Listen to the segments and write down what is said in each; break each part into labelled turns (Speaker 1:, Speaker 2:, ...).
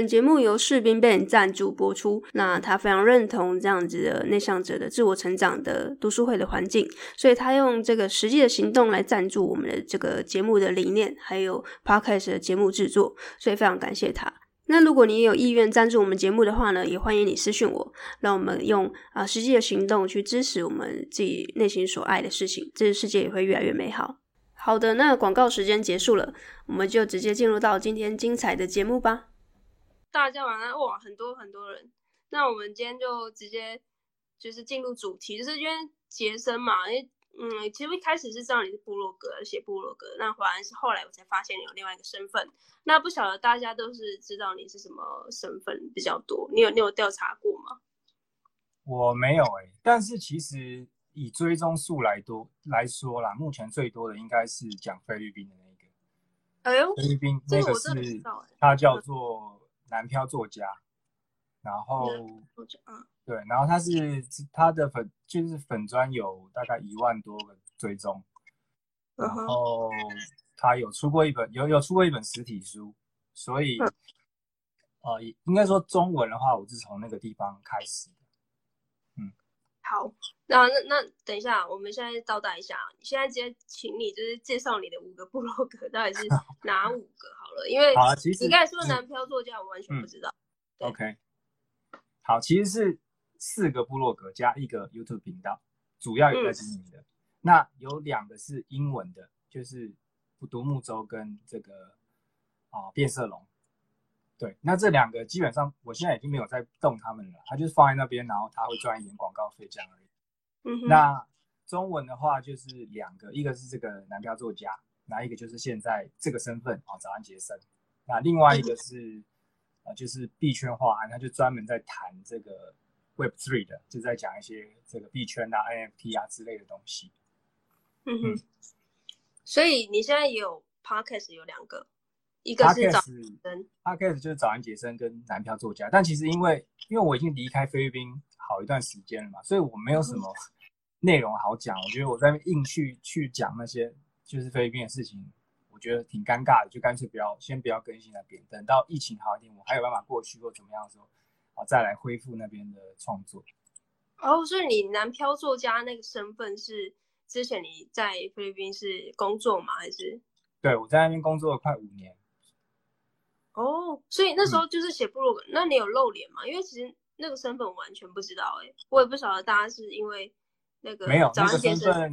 Speaker 1: 本节目由士兵 Ban 赞助播出。那他非常认同这样子的内向者的自我成长的读书会的环境，所以他用这个实际的行动来赞助我们的这个节目的理念，还有 Podcast 的节目制作。所以非常感谢他。那如果你也有意愿赞助我们节目的话呢，也欢迎你私讯我，让我们用啊实际的行动去支持我们自己内心所爱的事情，这个世界也会越来越美好。好的，那广告时间结束了，我们就直接进入到今天精彩的节目吧。大家晚安，哇，很多很多人。那我们今天就直接就是进入主题，就是因为杰森嘛，因为。嗯，其实一开始是知道你是部落格，写部落格，那反而是后来我才发现你有另外一个身份。那不晓得大家都是知道你是什么身份比较多？你有你有调查过吗？
Speaker 2: 我没有哎、欸，但是其实以追踪数来多来说啦，目前最多的应该是讲菲律宾的那个。
Speaker 1: 哎呦，
Speaker 2: 菲律宾那个是他叫做南漂作家，然后嗯。对，然后他是他的粉就是粉砖有大概一万多个追踪，然后他有出过一本有有出过一本实体书，所以呃应该说中文的话，我是从那个地方开始的。嗯，
Speaker 1: 好，那那那等一下，我们现在倒带一下，你现在直接请你就是介绍你的五个部落格到底是哪五个好了，因为
Speaker 2: 好其实
Speaker 1: 你刚才说的南漂作家，我完全不知道。
Speaker 2: 嗯、OK，好，其实是。四个部落格加一个 YouTube 频道，主要有在经营的。嗯、那有两个是英文的，就是独木舟跟这个啊变色龙。对，那这两个基本上我现在已经没有在动他们了，它就是放在那边，然后它会赚一点广告费这样而已。嗯。那中文的话就是两个，一个是这个南漂作家，那一个就是现在这个身份啊，早安杰森。那另外一个是、嗯、呃，就是币圈化安，他就专门在谈这个。Web Three 的就在讲一些这个币圈啊、NFT 啊之类的东西。
Speaker 1: 嗯哼，嗯，所以你现在也有 Podcast 有两个，一个是早安杰森
Speaker 2: ，Podcast 就是早安杰森跟南漂作家。但其实因为因为我已经离开菲律宾好一段时间了嘛，所以我没有什么内容好讲。我觉得我在硬去去讲那些就是菲律宾的事情，我觉得挺尴尬的，就干脆不要先不要更新那边，等到疫情好一点，我还有办法过去或怎么样的时候。再来恢复那边的创作。
Speaker 1: 哦，所以你南漂作家那个身份是之前你在菲律宾是工作吗？还是？
Speaker 2: 对，我在那边工作了快五年。
Speaker 1: 哦，所以那时候就是写部落格，嗯、那你有露脸吗？因为其实那个身份我完全不知道、欸，哎，我也不晓得大家是因为那个
Speaker 2: 没有那个身份，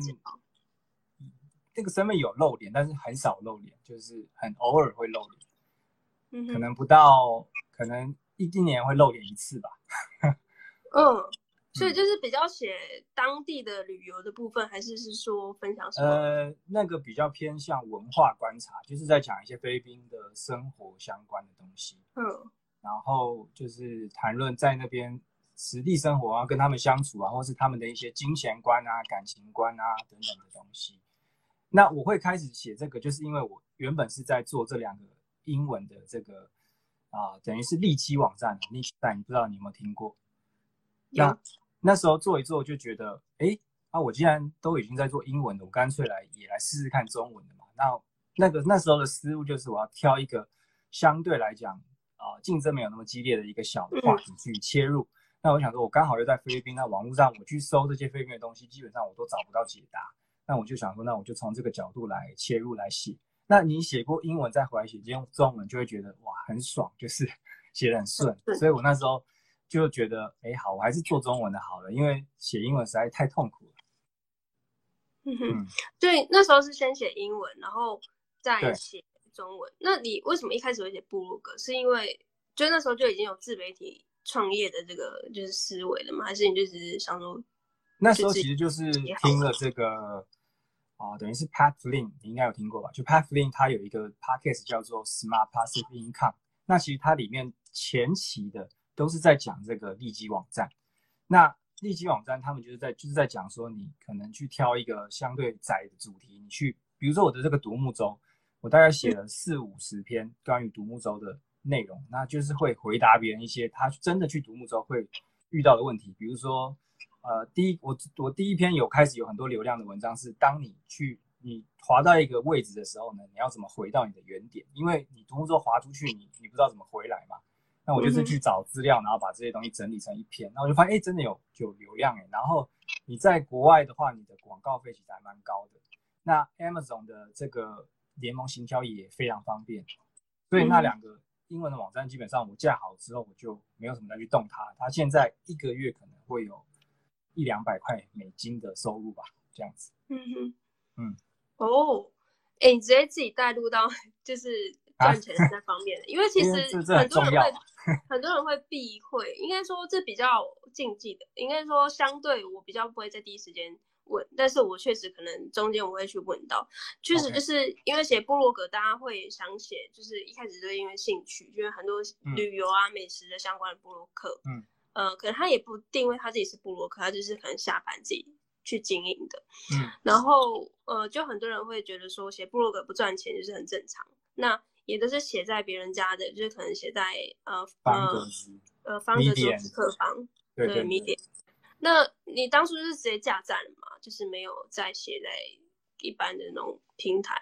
Speaker 2: 那个身份有露脸，但是很少露脸，就是很偶尔会露脸，嗯，可能不到，可能。一一年会露脸一次吧。
Speaker 1: 嗯，所以就是比较写当地的旅游的部分，嗯、还是是说分享什么？
Speaker 2: 呃，那个比较偏向文化观察，就是在讲一些菲律宾的生活相关的东西。嗯，然后就是谈论在那边实地生活啊，跟他们相处啊，或是他们的一些金钱观啊、感情观啊等等的东西。那我会开始写这个，就是因为我原本是在做这两个英文的这个。啊，等于是利基网站，Niche 站，你不知道你有没有听过？那有那时候做一做就觉得，哎，啊，我既然都已经在做英文的，我干脆来也来试试看中文的嘛。那那个那时候的思路就是，我要挑一个相对来讲啊竞争没有那么激烈的一个小的话题去切入。嗯、那我想说，我刚好又在菲律宾，那网络上我去搜这些菲律宾的东西，基本上我都找不到解答。那我就想说，那我就从这个角度来切入来写。那你写过英文再回来写用中文，就会觉得哇很爽，就是 写得很顺。所以我那时候就觉得，哎，好，我还是做中文的好了，因为写英文实在太痛苦了。
Speaker 1: 嗯哼，对，那时候是先写英文，然后再写中文。那你为什么一开始会写部落格？是因为就那时候就已经有自媒体创业的这个就是思维了吗？还是你就只是想说？
Speaker 2: 那时候其实就是听了这个。啊，等于是 Pat Flynn，你应该有听过吧？就 Pat Flynn，他有一个 podcast 叫做 Smart Passive Income。那其实它里面前期的都是在讲这个利基网站。那利基网站他们就是在就是在讲说，你可能去挑一个相对窄的主题，你去，比如说我的这个独木舟，我大概写了四五十篇关于独木舟的内容，那就是会回答别人一些他真的去独木舟会遇到的问题，比如说。呃，第一，我我第一篇有开始有很多流量的文章是，当你去你滑到一个位置的时候呢，你要怎么回到你的原点？因为你独木舟滑出去，你你不知道怎么回来嘛。那我就是去找资料，然后把这些东西整理成一篇，然后我就发现，哎，真的有有流量哎。然后你在国外的话，你的广告费其实还蛮高的。那 Amazon 的这个联盟行销也非常方便，所以那两个英文的网站基本上我架好之后，我就没有什么再去动它。它现在一个月可能会有一两百块美金的收入吧，这样子。嗯哼，嗯，
Speaker 1: 哦，哎，你直接自己带入到就是赚钱那方面的，啊、因为其实很多人会。很多人会避讳，应该说这比较禁忌的，应该说相对我比较不会在第一时间。问，但是我确实可能中间我会去问到，确实就是因为写部落格，大家会想写，就是一开始就是因为兴趣，就是很多旅游啊、美食的相关的部落客，嗯，呃，可能他也不定位他自己是部落客，他就是可能下班自己去经营的，嗯，然后呃，就很多人会觉得说写部落格不赚钱就是很正常，那也都是写在别人家的，就是可能写在呃呃呃方格子客房，对对，米点。那你当初是直接架站吗？就是没有再写在一般的那种平台。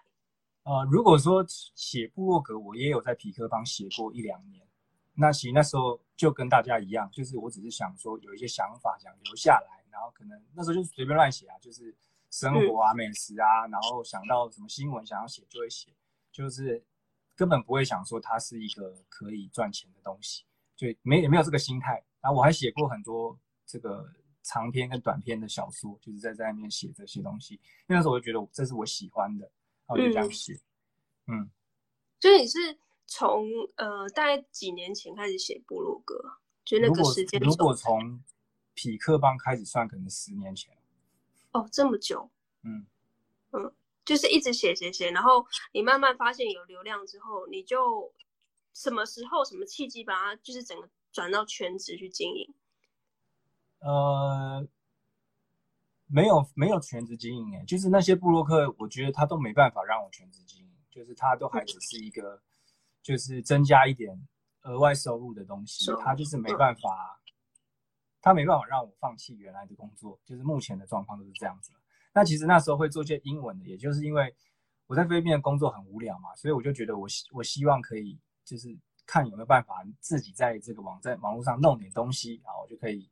Speaker 2: 呃，如果说写部落格，我也有在痞客邦写过一两年。那其实那时候就跟大家一样，就是我只是想说有一些想法想留下来，然后可能那时候就是随便乱写啊，就是生活啊、美食啊，然后想到什么新闻想要写就会写，就是根本不会想说它是一个可以赚钱的东西，就没也没有这个心态。然后我还写过很多这个。长篇跟短篇的小说，就是在在那边写这些东西。那时候我就觉得这是我喜欢的，然后就这样写。嗯，嗯，
Speaker 1: 所以你是从呃大概几年前开始写部落格？就那个时间，
Speaker 2: 如果从匹克邦开始算，可能十年前。
Speaker 1: 哦，这么久。嗯嗯，就是一直写写写，然后你慢慢发现有流量之后，你就什么时候什么契机把它就是整个转到全职去经营？
Speaker 2: 呃，没有没有全职经营诶，就是那些部落客，我觉得他都没办法让我全职经营，就是他都还只是一个，就是增加一点额外收入的东西，他就是没办法，他没办法让我放弃原来的工作，就是目前的状况都是这样子。那其实那时候会做些英文的，也就是因为我在菲律宾的工作很无聊嘛，所以我就觉得我希我希望可以就是。看有没有办法自己在这个网站网络上弄点东西，然后我就可以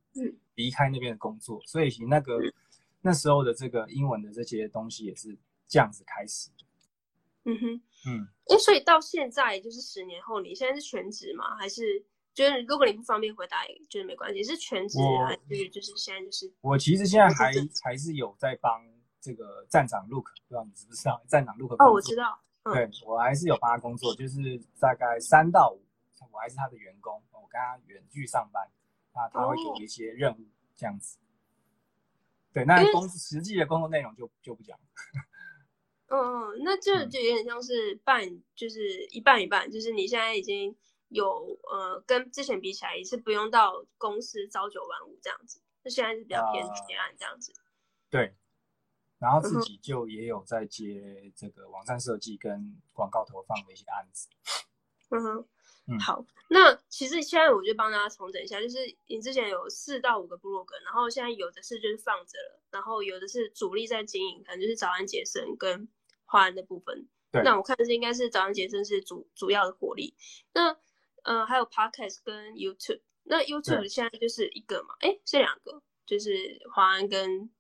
Speaker 2: 离开那边的工作。所以其实那个那时候的这个英文的这些东西也是这样子开始的。
Speaker 1: 嗯哼，嗯，哎，所以到现在就是十年后，你现在是全职吗？还是就是如果你不方便回答，就是没关系，是全职还是就是现在就是？
Speaker 2: 我其实现在还还是有在帮这个站长 Look，不知道你知不知道站长 Look？
Speaker 1: 哦，我知道。
Speaker 2: 嗯、对，我还是有帮他工作，就是大概三到五，我还是他的员工，我跟他远距上班，那他会给我一些任务这样子。对，那公司实际的工作内容就就不讲了。
Speaker 1: 嗯嗯，那这就有点像是半，嗯、就是一半一半，就是你现在已经有呃，跟之前比起来也是不用到公司朝九晚五这样子，那现在是比较偏接案这样子。呃、
Speaker 2: 对。然后自己就也有在接这个网站设计跟广告投放的一些案子。
Speaker 1: 嗯哼，嗯，好，那其实现在我就帮大家重整一下，就是你之前有四到五个部落格，然后现在有的是就是放着了，然后有的是主力在经营，可能就是早安杰森跟华安的部分。那我看的是应该是早安杰森是主主要的火力。那呃还有 Podcast 跟 YouTube，那 YouTube 现在就是一个嘛？哎，这两个就是华安跟。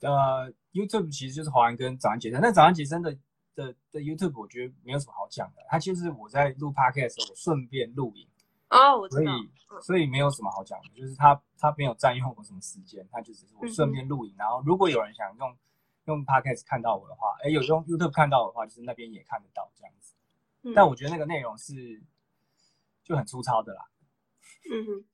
Speaker 2: 呃，YouTube 其实就是华安跟早安杰森。那早安杰森的的的 YouTube 我觉得没有什么好讲的，它就是我在录 Podcast 的时候，我顺便录影。
Speaker 1: 哦，我知道。
Speaker 2: 所以所以没有什么好讲的，就是它它没有占用我什么时间，它就只是我顺便录影。嗯、然后如果有人想用用 Podcast 看到我的话，哎，有用 YouTube 看到我的话，就是那边也看得到这样子。嗯、但我觉得那个内容是就很粗糙的啦。
Speaker 1: 嗯哼，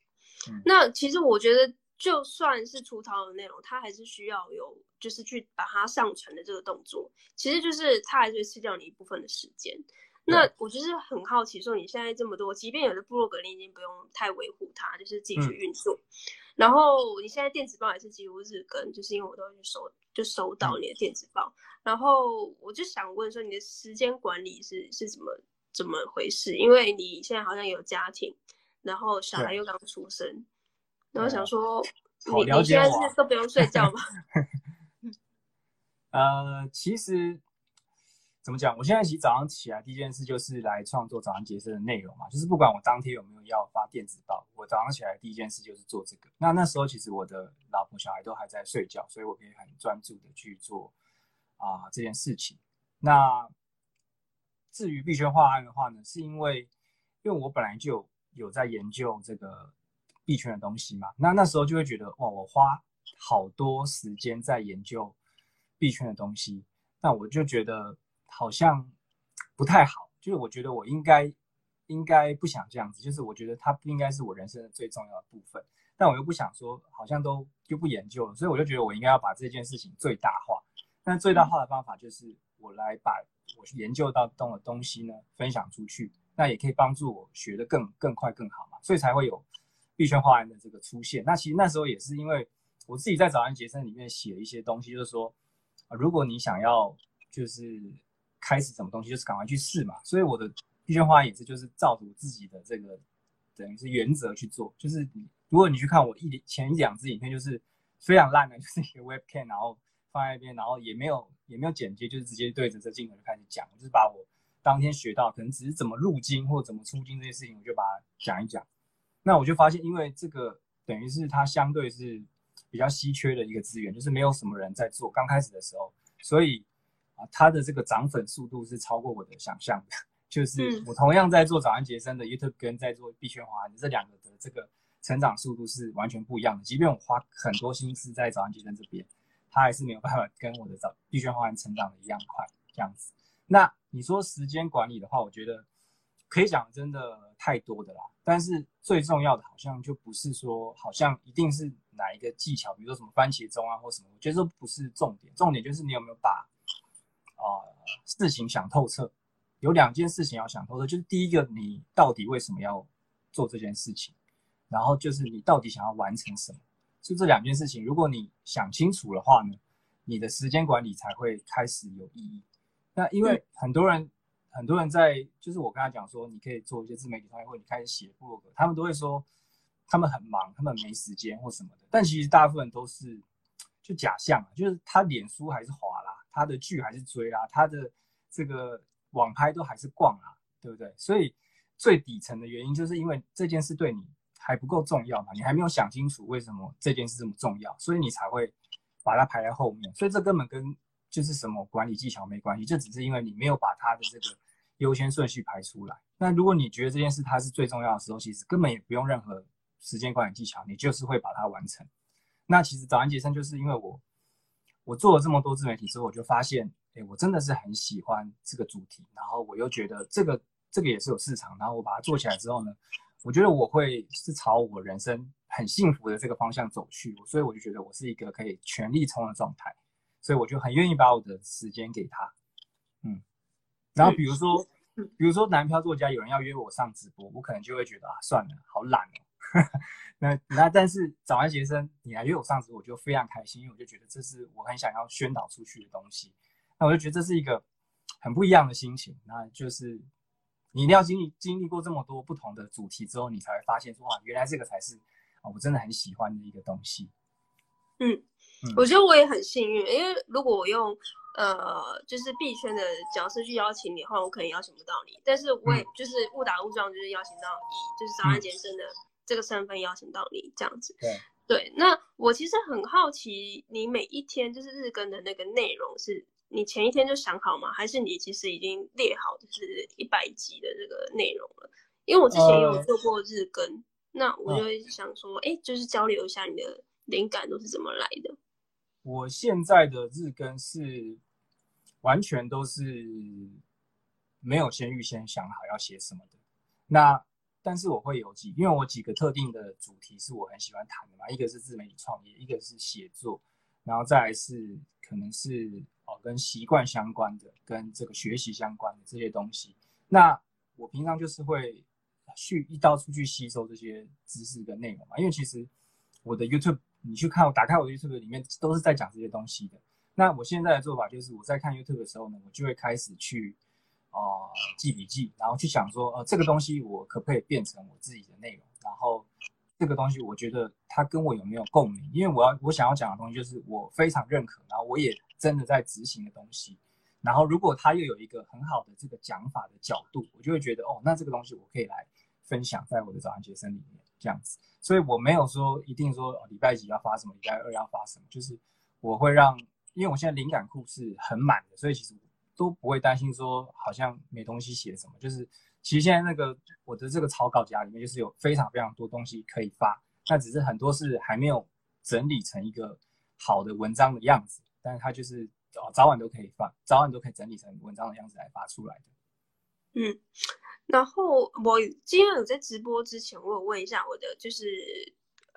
Speaker 1: 嗯，那其实我觉得。就算是粗糙的内容，它还是需要有，就是去把它上传的这个动作，其实就是它还是会吃掉你一部分的时间。那我就是很好奇，说你现在这么多，即便有的部落格你已经不用太维护它，就是自己去运作。嗯、然后你现在电子报也是几乎日更，就是因为我都会去收，就收到你的电子报。嗯、然后我就想问说，你的时间管理是是怎么怎么回事？因为你现在好像有家庭，然后小孩又刚出生。然后想说，你你现在是都不用睡觉吗？
Speaker 2: 呃，其实怎么讲？我现在其实早上起来第一件事就是来创作早安杰森的内容嘛，就是不管我当天有没有要发电子报，我早上起来第一件事就是做这个。那那时候其实我的老婆小孩都还在睡觉，所以我可以很专注的去做啊、呃、这件事情。那至于币圈化案的话呢，是因为因为我本来就，有在研究这个币圈的东西嘛，那那时候就会觉得哇，我花好多时间在研究币圈的东西，那我就觉得。好像不太好，就是我觉得我应该应该不想这样子，就是我觉得它不应该是我人生的最重要的部分，但我又不想说好像都就不研究了，所以我就觉得我应该要把这件事情最大化。那最大化的方法就是我来把我研究到的东西呢分享出去，那也可以帮助我学得更更快更好嘛，所以才会有币圈化案的这个出现。那其实那时候也是因为我自己在早安杰森里面写一些东西，就是说，如果你想要就是。开始什么东西就是赶快去试嘛，所以我的一圈化案也是就是照着我自己的这个等于是原则去做，就是如果你去看我一前一两支影片，就是非常烂的，就是一个 webcam，然后放在那边，然后也没有也没有剪接，就是直接对着这镜头就开始讲，就是把我当天学到可能只是怎么入金或怎么出金这些事情，我就把它讲一讲。那我就发现，因为这个等于是它相对是比较稀缺的一个资源，就是没有什么人在做，刚开始的时候，所以。它的这个涨粉速度是超过我的想象的，就是我同样在做早安杰森的 YouTube 跟在做币圈化案这两个的这个成长速度是完全不一样的。即便我花很多心思在早安杰森这边，它还是没有办法跟我的早币圈化案成长的一样快这样子。那你说时间管理的话，我觉得可以讲真的太多的啦。但是最重要的好像就不是说好像一定是哪一个技巧，比如说什么番茄钟啊或什么，我觉得这不是重点，重点就是你有没有把。啊、事情想透彻，有两件事情要想透彻，就是第一个，你到底为什么要做这件事情，然后就是你到底想要完成什么，就这两件事情，如果你想清楚的话呢，你的时间管理才会开始有意义。那因为很多人，很多人在，就是我跟他讲说，你可以做一些自媒体创业，或者你开始写部落格，他们都会说他们很忙，他们没时间或什么的，但其实大部分都是就假象，就是他脸书还是滑。他的剧还是追啦，他的这个网拍都还是逛啦，对不对？所以最底层的原因就是因为这件事对你还不够重要嘛，你还没有想清楚为什么这件事这么重要，所以你才会把它排在后面。所以这根本跟就是什么管理技巧没关系，这只是因为你没有把它的这个优先顺序排出来。那如果你觉得这件事它是最重要的时候，其实根本也不用任何时间管理技巧，你就是会把它完成。那其实早安杰森就是因为我。我做了这么多自媒体之后，我就发现，哎，我真的是很喜欢这个主题，然后我又觉得这个这个也是有市场，然后我把它做起来之后呢，我觉得我会是朝我人生很幸福的这个方向走去，所以我就觉得我是一个可以全力冲的状态，所以我就很愿意把我的时间给他，嗯，然后比如说，比如说男票作家有人要约我上直播，我可能就会觉得啊，算了，好懒哦。那那但是早安杰森，你来约我上次，我就非常开心，因为我就觉得这是我很想要宣导出去的东西。那我就觉得这是一个很不一样的心情。那就是你一定要经历经历过这么多不同的主题之后，你才会发现说哇，原来这个才是啊，我真的很喜欢的一个东西。
Speaker 3: 嗯，嗯我觉得我也很幸运，因为如果我用呃就是币圈的角色去邀请你的话，我可能邀请不到你。但是我也就是误打误撞，就是邀请到以就是早安杰森的。嗯这个身份邀请到你这样子，对对。那我其实很好奇，你每一天就是日更的那个内容，是你前一天就想好吗？还是你其实已经列好就是一百集的这个内容了？因为我之前有做过日更，呃、那我就想说，哎、呃，就是交流一下你的灵感都是怎么来的。
Speaker 2: 我现在的日更是完全都是没有先预先想好要写什么的，那。但是我会有几，因为我几个特定的主题是我很喜欢谈的嘛，一个是自媒体创业，一个是写作，然后再来是可能是哦跟习惯相关的，跟这个学习相关的这些东西。那我平常就是会去一到处去吸收这些知识跟内容嘛，因为其实我的 YouTube 你去看，我打开我的 YouTube 里面都是在讲这些东西的。那我现在的做法就是我在看 YouTube 的时候呢，我就会开始去。哦、记笔记，然后去想说，呃，这个东西我可不可以变成我自己的内容？然后这个东西我觉得它跟我有没有共鸣？因为我要我想要讲的东西就是我非常认可，然后我也真的在执行的东西，然后如果他又有一个很好的这个讲法的角度，我就会觉得哦，那这个东西我可以来分享在我的早安杰森里面这样子。所以我没有说一定说礼拜几要发什么，礼拜二要发什么，就是我会让，因为我现在灵感库是很满的，所以其实都不会担心说好像没东西写什么。就是其实现在那个我的这个草稿夹里面，就是有非常非常多东西可以发，那只是很多是还没有整理成一个好的文章的样子，但是它就是。哦，早晚都可以发，早晚都可以整理成文章的样子来发出来的。
Speaker 1: 嗯，然后我今天有在直播之前，我有问一下我的，就是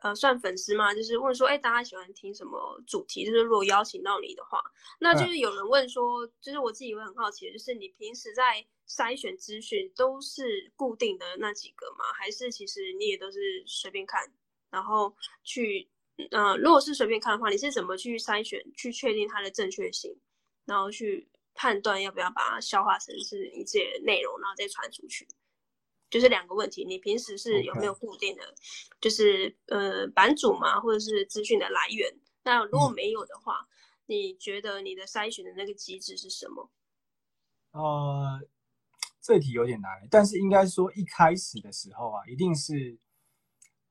Speaker 1: 呃，算粉丝嘛，就是问说，哎，大家喜欢听什么主题？就是如果邀请到你的话，那就是有人问说，嗯、就是我自己会很好奇，就是你平时在筛选资讯都是固定的那几个吗？还是其实你也都是随便看，然后去？嗯、呃，如果是随便看的话，你是怎么去筛选、去确定它的正确性，然后去判断要不要把它消化成是你自己的内容，然后再传出去？就是两个问题，你平时是有没有固定的.就是呃版主嘛，或者是资讯的来源？那如果没有的话，嗯、你觉得你的筛选的那个机制是什么？
Speaker 2: 呃，这题有点难，但是应该说一开始的时候啊，一定是。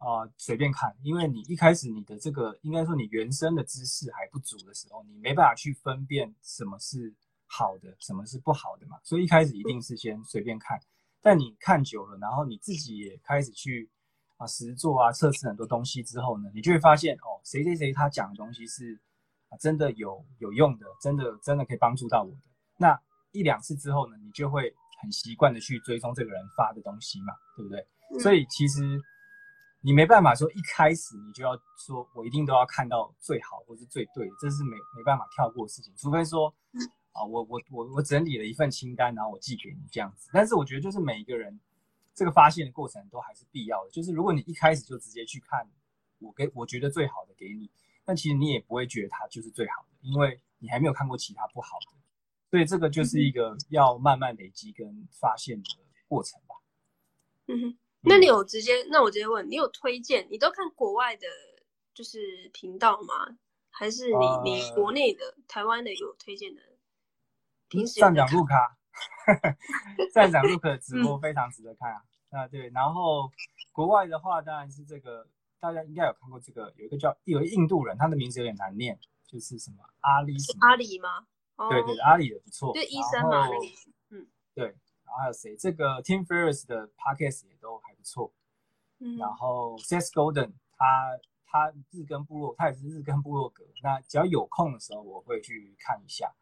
Speaker 2: 啊，随便看，因为你一开始你的这个应该说你原生的知识还不足的时候，你没办法去分辨什么是好的，什么是不好的嘛。所以一开始一定是先随便看，但你看久了，然后你自己也开始去啊实做啊测试很多东西之后呢，你就会发现哦，谁谁谁他讲的东西是啊真的有有用的，真的真的可以帮助到我的。那一两次之后呢，你就会很习惯的去追踪这个人发的东西嘛，对不对？所以其实。你没办法说一开始你就要说，我一定都要看到最好或是最对的，这是没没办法跳过的事情。除非说，啊，我我我我整理了一份清单，然后我寄给你这样子。但是我觉得就是每一个人这个发现的过程都还是必要的。就是如果你一开始就直接去看我给我觉得最好的给你，但其实你也不会觉得它就是最好的，因为你还没有看过其他不好的。所以这个就是一个要慢慢累积跟发现的过程吧。
Speaker 1: 嗯哼。那你有直接？那我直接问你有推荐？你都看国外的，就是频道吗？还是你、呃、你国内的台湾的有推荐的？平时
Speaker 2: 站长路卡，站长路卡的直播非常值得看啊！嗯、啊对，然后国外的话当然是这个，大家应该有看过这个，有一个叫有一个印度人，他的名字有点难念，就是什么阿里什么
Speaker 1: 阿里吗？
Speaker 2: 哦、对对，阿里的不错，
Speaker 1: 对医生嘛那个，
Speaker 2: 嗯，对。然后还有谁？这个 Tim Ferriss 的 Podcast 也都还不错。嗯，然后 Seth Golden 他他日更部落，他也是日更部落格。那只要有空的时候，我会去看一下。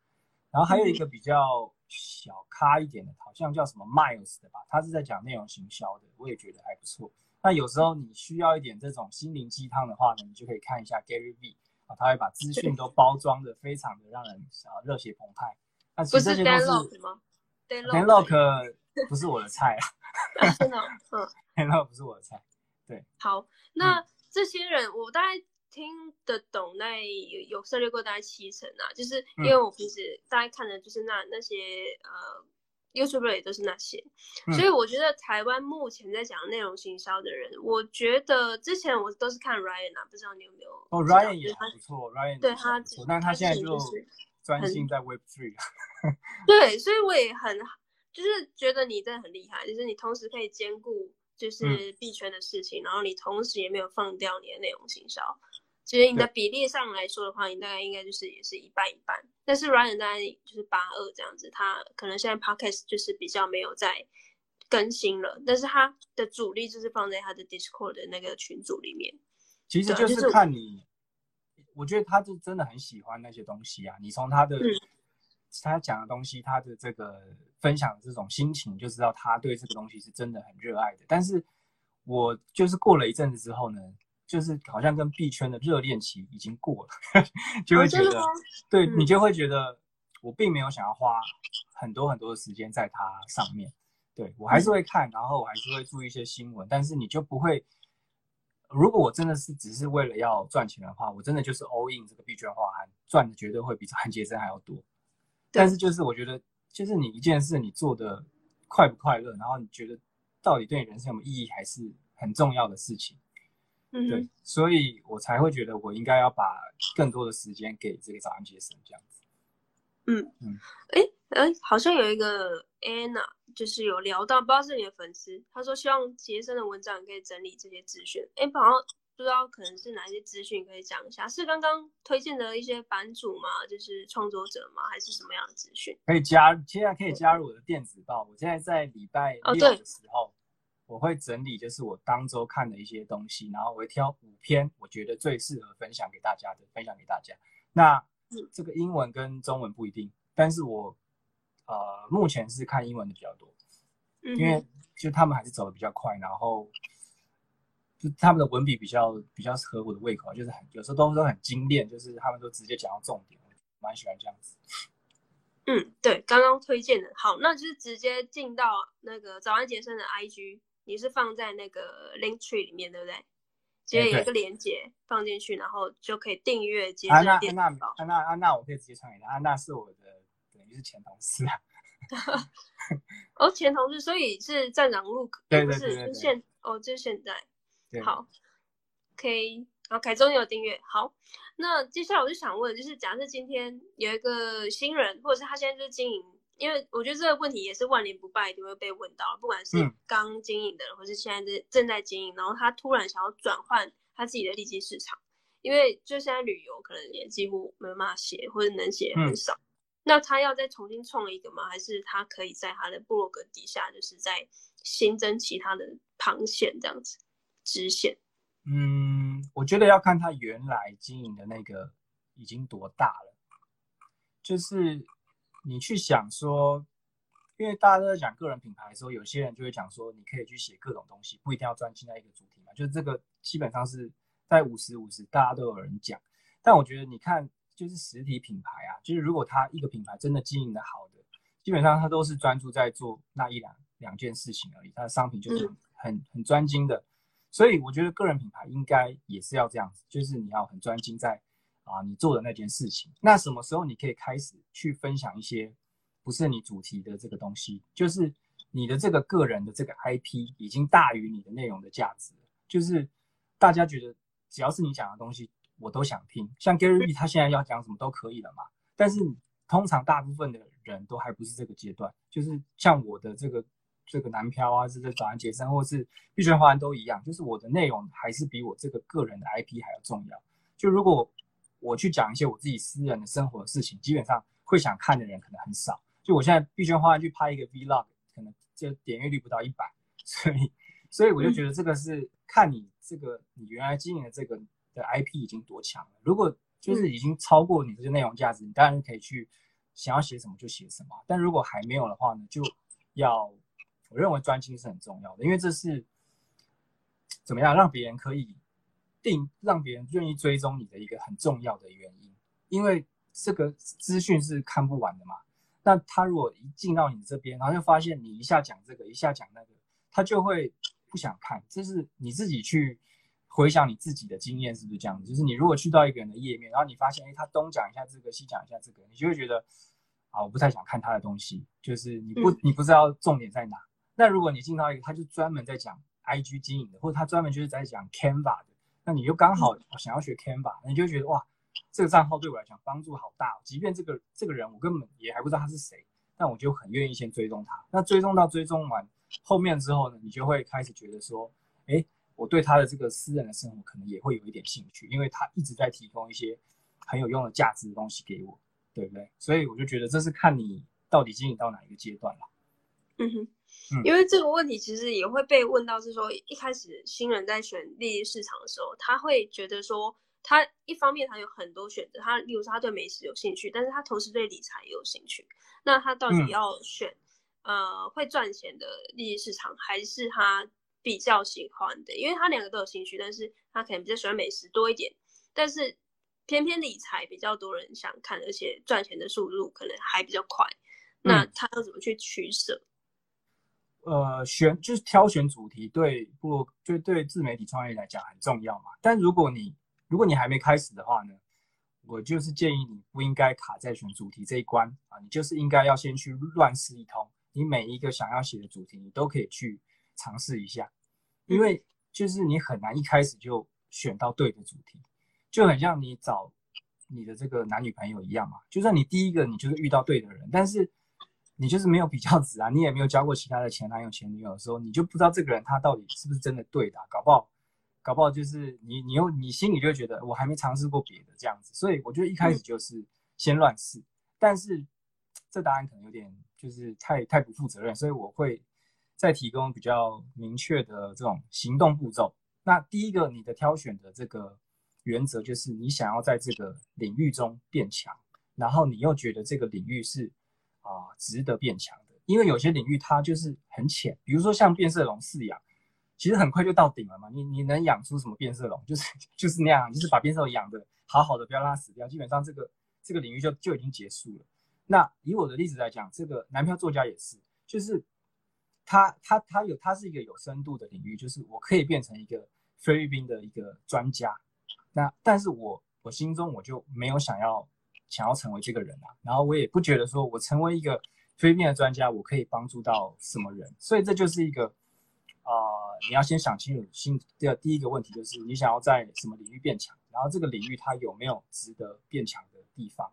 Speaker 2: 然后还有一个比较小咖一点的，好像叫什么 Miles 的吧，他是在讲内容行销的，我也觉得还不错。那有时候你需要一点这种心灵鸡汤的话呢，你就可以看一下 Gary V 啊，他会把资讯都包装的非常的让人啊热血澎湃。那其实这些都是。Dan Lok 不是我的菜啊，
Speaker 1: 真的，嗯，
Speaker 2: Dan Lok 不是我的菜，对。
Speaker 1: 好，那这些人我大概听得懂，那有涉猎过大概七成啊，就是因为我平时大概看的就是那那些呃 YouTuber 也都是那些，所以我觉得台湾目前在讲内容行销的人，我觉得之前我都是看 Ryan 啊，不知道你有没有？
Speaker 2: 哦，Ryan 也不错，Ryan
Speaker 1: 对他，
Speaker 2: 但他现在就。专心在 Web Three，
Speaker 1: 对，所以我也很就是觉得你真的很厉害，就是你同时可以兼顾就是币圈的事情，嗯、然后你同时也没有放掉你的内容行销，其实你的比例上来说的话，你大概应该就是也是一半一半。但是 Ryan 大概就是八二这样子，他可能现在 Podcast 就是比较没有在更新了，但是他的主力就是放在他的 Discord 的那个群组里面。
Speaker 2: 其实就是看你。我觉得他就真的很喜欢那些东西啊！你从他的、嗯、他讲的东西，他的这个分享的这种心情，就知道他对这个东西是真的很热爱的。但是，我就是过了一阵子之后呢，就是好像跟币圈的热恋期已经过了，就会觉得，哦、对、嗯、你就会觉得我并没有想要花很多很多的时间在它上面。对，我还是会看，然后我还是会注意一些新闻，但是你就不会。如果我真的是只是为了要赚钱的话，我真的就是 all in 这个币圈化安，赚的绝对会比早安杰森还要多。但是就是我觉得，就是你一件事你做的快不快乐，然后你觉得到底对你人生有没有意义，还是很重要的事情。嗯，对，所以我才会觉得我应该要把更多的时间给这个早安杰森这样子。
Speaker 1: 嗯嗯，哎、嗯，哎、欸，好像有一个 Anna，就是有聊到，不知道是你的粉丝，他说希望杰森的文章可以整理这些资讯。哎、欸，好像不知道可能是哪些资讯可以讲一下，是刚刚推荐的一些版主吗？就是创作者吗？还是什么样的资讯？
Speaker 2: 可以加，现在可以加入我的电子报。我现在在礼拜六的时候，哦、我会整理，就是我当周看的一些东西，然后我会挑五篇我觉得最适合分享给大家的，分享给大家。那这个英文跟中文不一定，但是我。呃，目前是看英文的比较多，因为就他们还是走的比较快，然后就他们的文笔比较比较合我的胃口，就是很有时候都都很精炼，就是他们都直接讲到重点，我蛮喜欢这样子。
Speaker 1: 嗯，对，刚刚推荐的，好，那就是直接进到那个早安杰森的 IG，你是放在那个 Link Tree 里面，对不对？直接有一个连接放进去，然后就可以订阅杰森电子报。安娜，
Speaker 2: 安娜，安娜，我可以直接传给他。安娜是我的等于。是前同事啊，
Speaker 1: 哦，前同事，所以是站长路，
Speaker 2: 对对对，
Speaker 1: 是现哦，就是现在，好，OK，然后凯中有订阅，好，那接下来我就想问，就是假设今天有一个新人，或者是他现在就是经营，因为我觉得这个问题也是万年不败，一定会被问到，不管是刚经营的人，或是现在正在经营，然后他突然想要转换他自己的利基市场，因为就现在旅游可能也几乎没办法写，或者能写很少。那他要再重新创一个吗？还是他可以在他的部落格底下，就是在新增其他的旁线这样子支线？
Speaker 2: 嗯，我觉得要看他原来经营的那个已经多大了。就是你去想说，因为大家都在讲个人品牌的时候，有些人就会讲说，你可以去写各种东西，不一定要专精在一个主题嘛。就是这个基本上是在五十五十，大家都有人讲。但我觉得你看。就是实体品牌啊，就是如果他一个品牌真的经营的好的，基本上他都是专注在做那一两两件事情而已，他的商品就是很很专精的。所以我觉得个人品牌应该也是要这样子，就是你要很专精在啊你做的那件事情。那什么时候你可以开始去分享一些不是你主题的这个东西？就是你的这个个人的这个 IP 已经大于你的内容的价值，就是大家觉得只要是你讲的东西。我都想听，像 Gary Vee 他现在要讲什么都可以了嘛。但是通常大部分的人都还不是这个阶段，就是像我的这个这个男漂啊，这个早安杰森，或是币圈华人都一样，就是我的内容还是比我这个个人的 IP 还要重要。就如果我去讲一些我自己私人的生活的事情，基本上会想看的人可能很少。就我现在币圈华人去拍一个 Vlog，可能就点阅率不到一百，所以所以我就觉得这个是看你这个你原来经营的这个。的 IP 已经多强了，如果就是已经超过你这些内容价值，你当然可以去想要写什么就写什么。但如果还没有的话呢，就要我认为专心是很重要的，因为这是怎么样让别人可以定，让别人愿意追踪你的一个很重要的原因。因为这个资讯是看不完的嘛。那他如果一进到你这边，然后就发现你一下讲这个，一下讲那个，他就会不想看。这是你自己去。回想你自己的经验是不是这样子？就是你如果去到一个人的页面，然后你发现，哎，他东讲一下这个，西讲一下这个，你就会觉得，啊，我不太想看他的东西。就是你不，你不知道重点在哪。那如果你进到一个，他就专门在讲 IG 经营的，或者他专门就是在讲 Canva 的，那你就刚好想要学 Canva，你就觉得哇，这个账号对我来讲帮助好大。即便这个这个人我根本也还不知道他是谁，但我就很愿意先追踪他。那追踪到追踪完后面之后呢，你就会开始觉得说，哎。我对他的这个私人的生活可能也会有一点兴趣，因为他一直在提供一些很有用的价值的东西给我，对不对？所以我就觉得这是看你到底经营到哪一个阶段了。
Speaker 1: 嗯哼，因为这个问题其实也会被问到，是说一开始新人在选利益市场的时候，他会觉得说，他一方面他有很多选择，他例如说他对美食有兴趣，但是他同时对理财也有兴趣，那他到底要选、嗯、呃会赚钱的利益市场，还是他？比较喜欢的，因为他两个都有兴趣，但是他可能比较喜欢美食多一点，但是偏偏理财比较多人想看，而且赚钱的速度可能还比较快，那他要怎么去取舍？
Speaker 2: 呃，选就是挑选主题对，对不就对自媒体创业来讲很重要嘛。但如果你如果你还没开始的话呢，我就是建议你不应该卡在选主题这一关啊，你就是应该要先去乱试一通，你每一个想要写的主题，你都可以去。尝试一下，因为就是你很难一开始就选到对的主题，就很像你找你的这个男女朋友一样嘛。就算你第一个你就是遇到对的人，但是你就是没有比较值啊，你也没有交过其他的前男友、前女友的时候，你就不知道这个人他到底是不是真的对的，啊，搞不好，搞不好就是你你又你心里就觉得我还没尝试过别的这样子，所以我觉得一开始就是先乱试，嗯、但是这答案可能有点就是太太不负责任，所以我会再提供比较明确的这种行动步骤。那第一个，你的挑选的这个原则就是你想要在这个领域中变强，然后你又觉得这个领域是啊、值得变强的，因为有些领域它就是很浅，比如说像变色龙饲养，其实很快就到顶了嘛。你你能养出什么变色龙？就是 就是那样，就是把变色龙养的好好的，不要让它死掉，基本上这个这个领域就就已经结束了。那以我的例子来讲，这个男票作家也是，就是他他他有他是一个有深度的领域，就是我可以变成一个菲律宾的一个专家。那但是我我心中我就没有想要想要成为这个人啊，然后我也不觉得说我成为一个菲律宾的专家，我可以帮助到什么人，所以这就是一个啊、你要先想清楚心的第一个问题就是你想要在什么领域变强，然后这个领域它有没有值得变强的地方。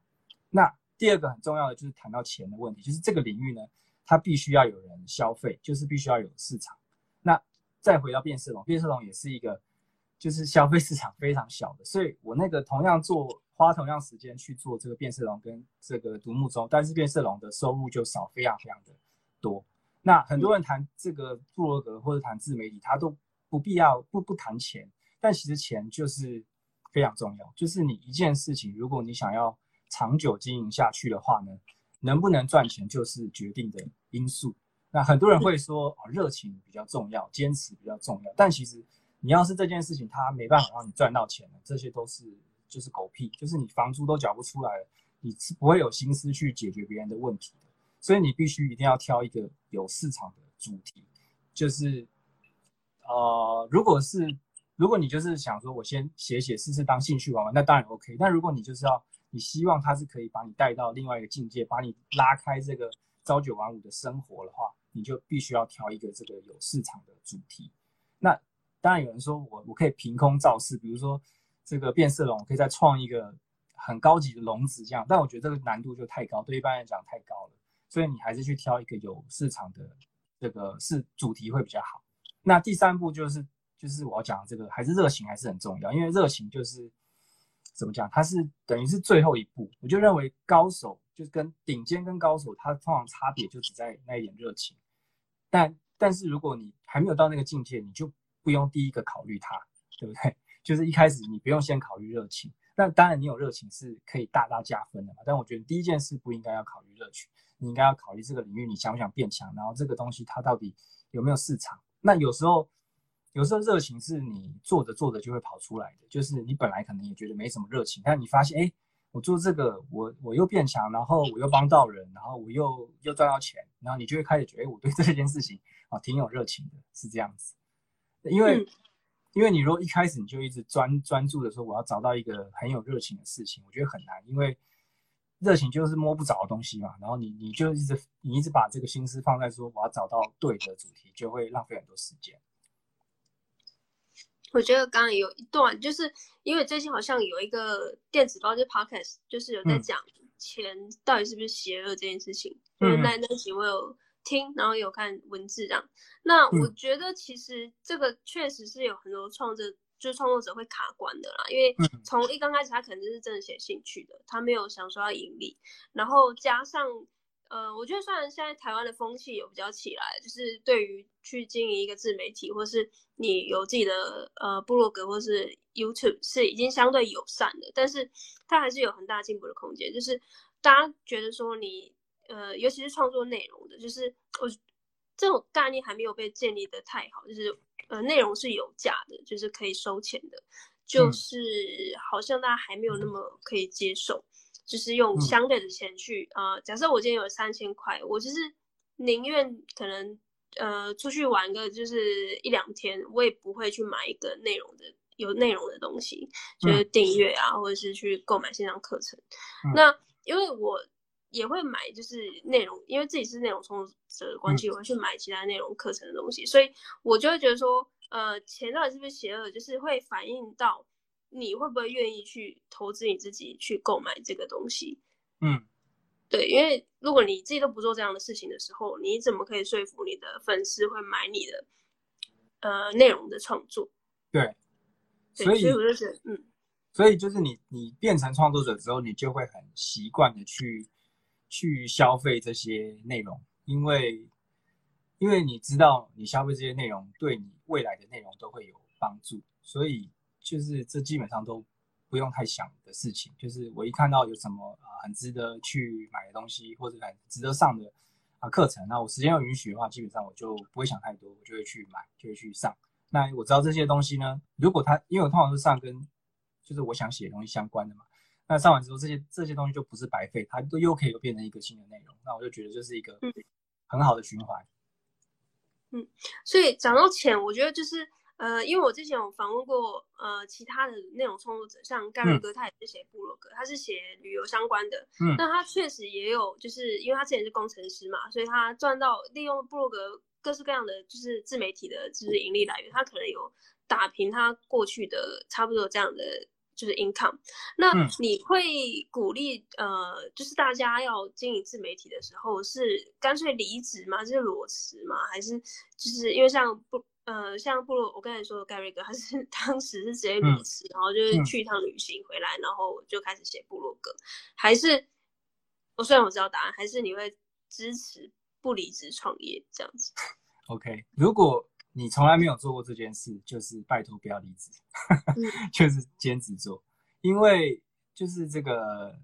Speaker 2: 那第二个很重要的就是谈到钱的问题，就是这个领域呢，它必须要有人消费，就是必须要有市场。那再回到变色龙，变色龙也是一个。就是消费市场非常小的，所以我那个同样做花同样时间去做这个变色龙跟这个独木舟，但是变色龙的收入就少非常非常的多。那很多人谈这个部落格或者谈自媒体，他都不必要不不谈钱，但其实钱就是非常重要。就是你一件事情，如果你想要长久经营下去的话呢，能不能赚钱就是决定的因素。那很多人会说啊，热情比较重要，坚持比较重要，但其实。你要是这件事情他没办法让你赚到钱的，这些都是就是狗屁，就是你房租都缴不出来了，你是不会有心思去解决别人的问题的。所以你必须一定要挑一个有市场的主题，就是呃，如果是如果你就是想说我先写写试试当兴趣玩玩，那当然 OK。但如果你就是要你希望它是可以把你带到另外一个境界，把你拉开这个朝九晚五的生活的话，你就必须要挑一个这个有市场的主题。那当然有人说我我可以凭空造势，比如说这个变色龙，我可以再创一个很高级的笼子这样，但我觉得这个难度就太高，对一般人讲太高了，所以你还是去挑一个有市场的这个是主题会比较好。那第三步就是就是我要讲的这个还是热情还是很重要，因为热情就是怎么讲，它是等于是最后一步。我就认为高手就是跟顶尖跟高手，它通常差别就只在那一点热情，但但是如果你还没有到那个境界，你就不用第一个考虑它，对不对？就是一开始你不用先考虑热情。那当然你有热情是可以大大加分的嘛。但我觉得第一件事不应该要考虑热情，你应该要考虑这个领域你想不想变强，然后这个东西它到底有没有市场。那有时候，有时候热情是你做着做着就会跑出来的，就是你本来可能也觉得没什么热情，但你发现，哎，我做这个我我又变强，然后我又帮到人，然后我又又赚到钱，然后你就会开始觉得，哎，我对这件事情啊挺有热情的，是这样子。因为，嗯、因为你如果一开始你就一直专专注的说我要找到一个很有热情的事情，我觉得很难，因为热情就是摸不着的东西嘛。然后你你就一直你一直把这个心思放在说我要找到对的主题，就会浪费很多时间。
Speaker 1: 我觉得刚刚有一段，就是因为最近好像有一个电子报，就是 Podcast，就是有在讲钱到底是不是邪恶这件事情。嗯、就是那那集我有。听，然后有看文字这样。那我觉得其实这个确实是有很多创作，就是创作者会卡关的啦。因为从一刚开始，他可能就是真的写兴趣的，他没有想说要盈利。然后加上，呃，我觉得虽然现在台湾的风气有比较起来，就是对于去经营一个自媒体，或是你有自己的呃部落格或是 YouTube 是已经相对友善的，但是它还是有很大进步的空间。就是大家觉得说你。呃，尤其是创作内容的，就是我这种概念还没有被建立的太好，就是呃，内容是有价的，就是可以收钱的，就是好像大家还没有那么可以接受，就是用相对的钱去啊、呃，假设我今天有三千块，我就是宁愿可能呃出去玩个就是一两天，我也不会去买一个内容的有内容的东西，就是订阅啊，或者是去购买线上课程。那因为我。也会买，就是内容，因为自己是内容创作者的关系，我会去买其他内容课程的东西，嗯、所以我就会觉得说，呃，钱到底是不是邪恶，就是会反映到你会不会愿意去投资你自己去购买这个东西。
Speaker 2: 嗯，
Speaker 1: 对，因为如果你自己都不做这样的事情的时候，你怎么可以说服你的粉丝会买你的呃内容的创作？
Speaker 2: 对，
Speaker 1: 对
Speaker 2: 所以，
Speaker 1: 所以我就觉得，嗯，
Speaker 2: 所以就是你你变成创作者之后，你就会很习惯的去去消费这些内容，因为因为你知道你消费这些内容对你未来的内容都会有帮助，所以就是这基本上都。不用太想的事情，就是我一看到有什么啊、呃、很值得去买的东西，或者很值得上的啊课程，那我时间要允许的话，基本上我就不会想太多，我就会去买，就会去上。那我知道这些东西呢，如果他因为我通常是上跟就是我想写的东西相关的嘛，那上完之后这些这些东西就不是白费，它都又可以又变成一个新的内容，那我就觉得这是一个很好的循环。
Speaker 1: 嗯，所以讲到钱，我觉得就是。呃，因为我之前有访问过呃其他的内容创作者，像盖瑞哥，他也是写部落格，嗯、他是写旅游相关的。嗯，那他确实也有，就是因为他之前是工程师嘛，所以他赚到利用部落格各式各样的就是自媒体的就是盈利来源，他可能有打平他过去的差不多这样的就是 income。那你会鼓励呃，就是大家要经营自媒体的时候，是干脆离职吗？就是裸辞吗？还是就是因为像不？呃，像部落，我刚才说的盖瑞哥，他是 当时是直接裸辞，嗯、然后就是去一趟旅行回来，嗯、然后就开始写部落格。还是我虽然我知道答案，还是你会支持不离职创业这样子
Speaker 2: ？OK，如果你从来没有做过这件事，就是拜托不要离职，嗯、就是兼职做，因为就是这个，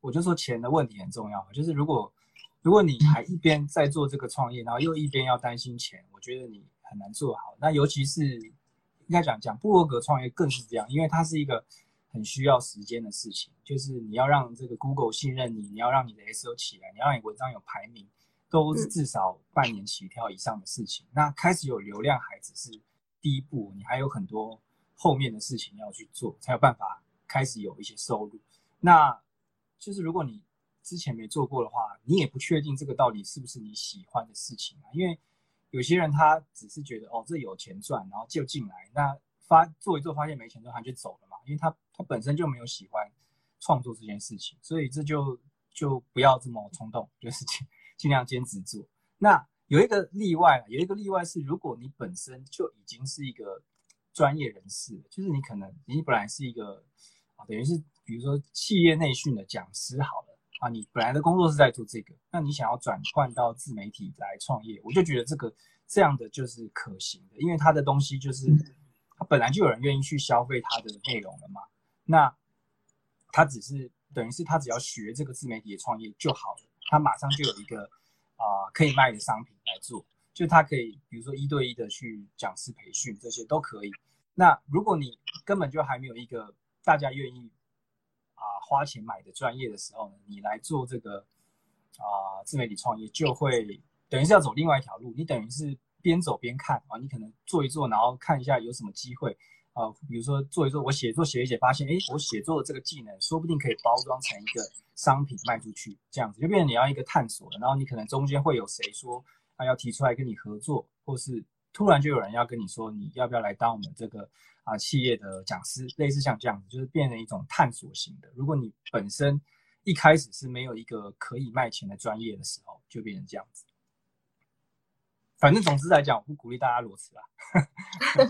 Speaker 2: 我就说钱的问题很重要，就是如果如果你还一边在做这个创业，然后又一边要担心钱，我觉得你。很难做好，那尤其是应该讲讲部落格创业更是这样，因为它是一个很需要时间的事情，就是你要让这个 Google 信任你，你要让你的 SEO 起来，你要让你文章有排名，都是至少半年起跳以上的事情。嗯、那开始有流量还只是第一步，你还有很多后面的事情要去做，才有办法开始有一些收入。那就是如果你之前没做过的话，你也不确定这个到底是不是你喜欢的事情啊，因为。有些人他只是觉得哦，这有钱赚，然后就进来，那发做一做发现没钱赚，他就走了嘛，因为他他本身就没有喜欢创作这件事情，所以这就就不要这么冲动，就是尽尽量兼职做。那有一个例外，有一个例外是，如果你本身就已经是一个专业人士，就是你可能你本来是一个啊，等于是比如说企业内训的讲师好了。啊，你本来的工作是在做这个，那你想要转换到自媒体来创业，我就觉得这个这样的就是可行的，因为他的东西就是他本来就有人愿意去消费他的内容了嘛。那他只是等于是他只要学这个自媒体的创业就好了，他马上就有一个啊、可以卖的商品来做，就他可以比如说一对一的去讲师培训这些都可以。那如果你根本就还没有一个大家愿意啊。花钱买的专业的时候呢，你来做这个啊、自媒体创业，就会等于是要走另外一条路。你等于是边走边看啊，你可能做一做，然后看一下有什么机会啊、比如说做一做，我写作写一写，发现哎，我写作的这个技能说不定可以包装成一个商品卖出去，这样子就变成你要一个探索了。然后你可能中间会有谁说啊要提出来跟你合作，或是突然就有人要跟你说你要不要来当我们这个。啊，企业的讲师类似像这样子，就是变成一种探索型的。如果你本身一开始是没有一个可以卖钱的专业的时候，就变成这样子。反正总之来讲，我不鼓励大家裸辞啊。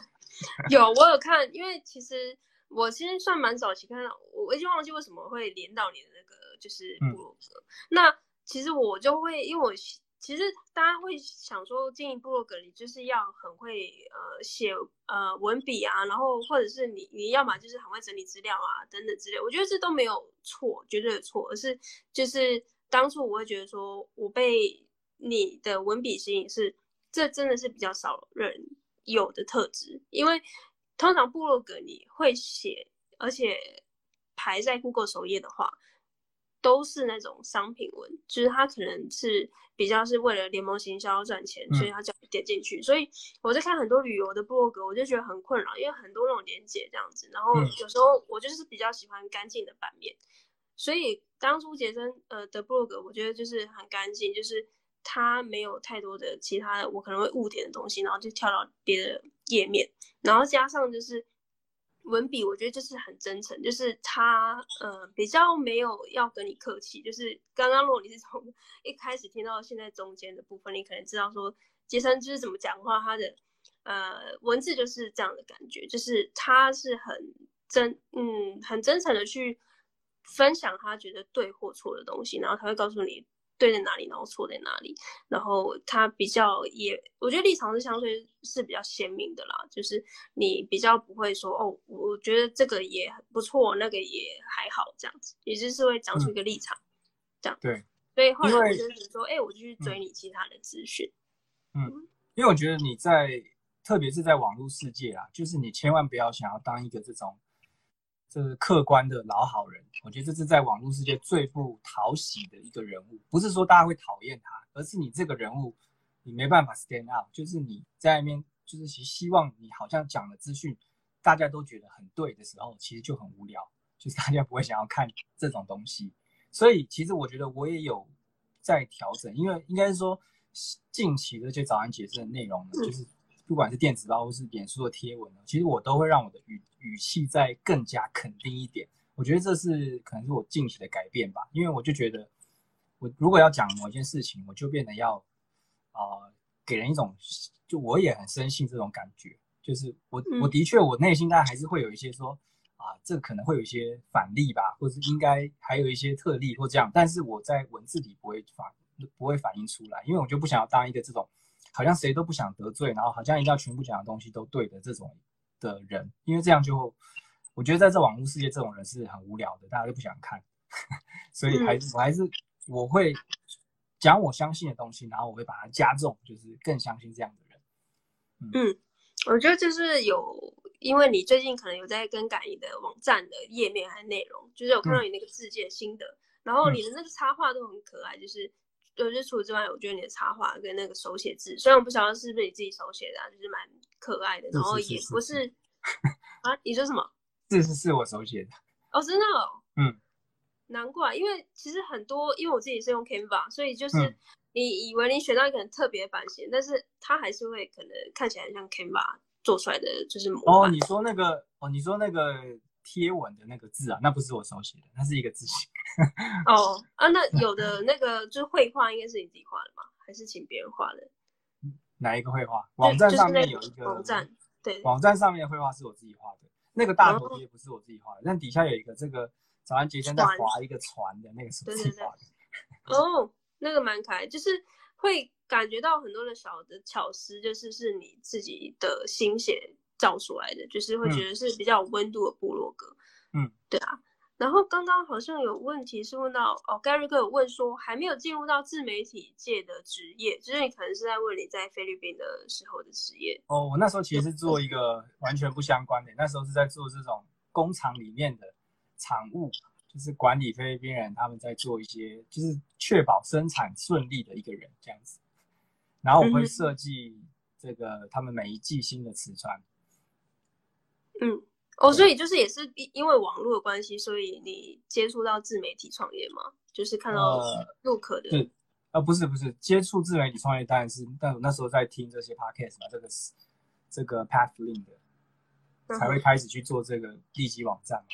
Speaker 1: 有，我有看，因为其实我其实算蛮早期看到，我已经忘记为什么会连到你的那个就是部落格。嗯、那其实我就会，因为我。其实大家会想说，经营部落格你就是要很会呃写呃文笔啊，然后或者是你你要么就是很会整理资料啊等等之类。我觉得这都没有错，绝对的错，而是就是当初我会觉得说，我被你的文笔吸引是这真的是比较少人有的特质，因为通常部落格你会写，而且排在 Google 首页的话。都是那种商品文，就是它可能是比较是为了联盟行销赚钱，所以他叫你点进去。嗯、所以我在看很多旅游的部落格，我就觉得很困扰，因为很多那种连接这样子。然后有时候我就是比较喜欢干净的版面，所以当初杰森呃的部落格，我觉得就是很干净，就是它没有太多的其他的我可能会误点的东西，然后就跳到别的页面，然后加上就是文笔，我觉得就是很真诚，就是他呃比较没有要跟你客气，就是刚刚如果你是从 一开始听到现在中间的部分，你可能知道说杰森就是怎么讲话，他的呃文字就是这样的感觉，就是他是很真嗯很真诚的去分享他觉得对或错的东西，然后他会告诉你。对在哪里，然后错在哪里，然后他比较也，我觉得立场是相对是比较鲜明的啦，就是你比较不会说哦，我觉得这个也不错，那个也还好这样子，也就是会讲出一个立场，嗯、这样
Speaker 2: 对。
Speaker 1: 所以后来我就是说，哎，我就去追你其他的资讯。
Speaker 2: 嗯，因为我觉得你在，特别是在网络世界啊，就是你千万不要想要当一个这种。这是客观的老好人，我觉得这是在网络世界最不讨喜的一个人物。不是说大家会讨厌他，而是你这个人物，你没办法 stand out，就是你在外面，就是其实希望你好像讲的资讯，大家都觉得很对的时候，其实就很无聊，就是大家不会想要看这种东西。所以其实我觉得我也有在调整，因为应该是说近期的这些早安杰森的内容呢，就是。不管是电子报或是脸书的贴文，其实我都会让我的语语气再更加肯定一点。我觉得这是可能是我近期的改变吧，因为我就觉得，我如果要讲某一件事情，我就变得要，呃，给人一种，就我也很深信这种感觉，就是我我的确我内心当然还是会有一些说，啊，这可能会有一些反例吧，或是应该还有一些特例或这样，但是我在文字里不会反不会反映出来，因为我就不想要当一个这种。好像谁都不想得罪，然后好像一定要全部讲的东西都对的这种的人，因为这样就，我觉得在这网络世界，这种人是很无聊的，大家都不想看，所以还是我还是我会讲我相信的东西，然后我会把它加重，就是更相信这样的人。
Speaker 1: 嗯，嗯，我觉得就是有，因为你最近可能有在更改你的网站的页面还是内容，就是有看到你那个自介心得，嗯、然后你的那个插画都很可爱，就是。就是除此之外，我觉得你的插画跟那个手写字，虽然我不晓得是不是你自己手写的，啊，就是蛮可爱的。然后也不是，啊，你说什么？
Speaker 2: 是是是我手写的。
Speaker 1: 哦，真的哦。
Speaker 2: 嗯。
Speaker 1: 难怪，因为其实很多，因为我自己是用 Canva，所以就是你以为你选到一个很特别的版型，嗯，但是它还是会可能看起来很像 Canva 做出来的，就是模板。
Speaker 2: 哦，你说那个，哦，你说那个。贴文的那个字啊，那不是我手写的，那是一个字型。
Speaker 1: 哦啊，那有的 那个就是绘画，应该是你自己画的吗？还是请别人画的？
Speaker 2: 哪一个绘画？网站上面有一个
Speaker 1: 网站，对，
Speaker 2: 网站上面的绘画是我自己画的。那个大头贴不是我自己画的，但底下有一个这个早安杰森在划一个船的那个是我自己画的。
Speaker 1: 哦，那个蛮可爱，就是会感觉到很多的小的巧思，就是是你自己的心血。造出来的就是会觉得是比较有温度的部落格，
Speaker 2: 嗯，
Speaker 1: 对啊。然后刚刚好像有问题是问到哦，Gary 哥有问说还没有进入到自媒体界的职业，就是你可能是在问你在菲律宾的时候的职业。
Speaker 2: 哦，我那时候其实是做一个完全不相关的，那时候是在做这种工厂里面的产物，就是管理菲律宾人他们在做一些，就是确保生产顺利的一个人这样子。然后我会设计这个他们每一季新的瓷砖。
Speaker 1: 嗯，哦，所以就是也是因因为网络的关系，所以你接触到自媒体创业吗？就是看到 Look 的，
Speaker 2: 对，呃，不是不是，接触自媒体创业当然是，但我那时候在听这些 Podcast 嘛，这个是这个 Pathlink 的，才会开始去做这个地基网站嘛。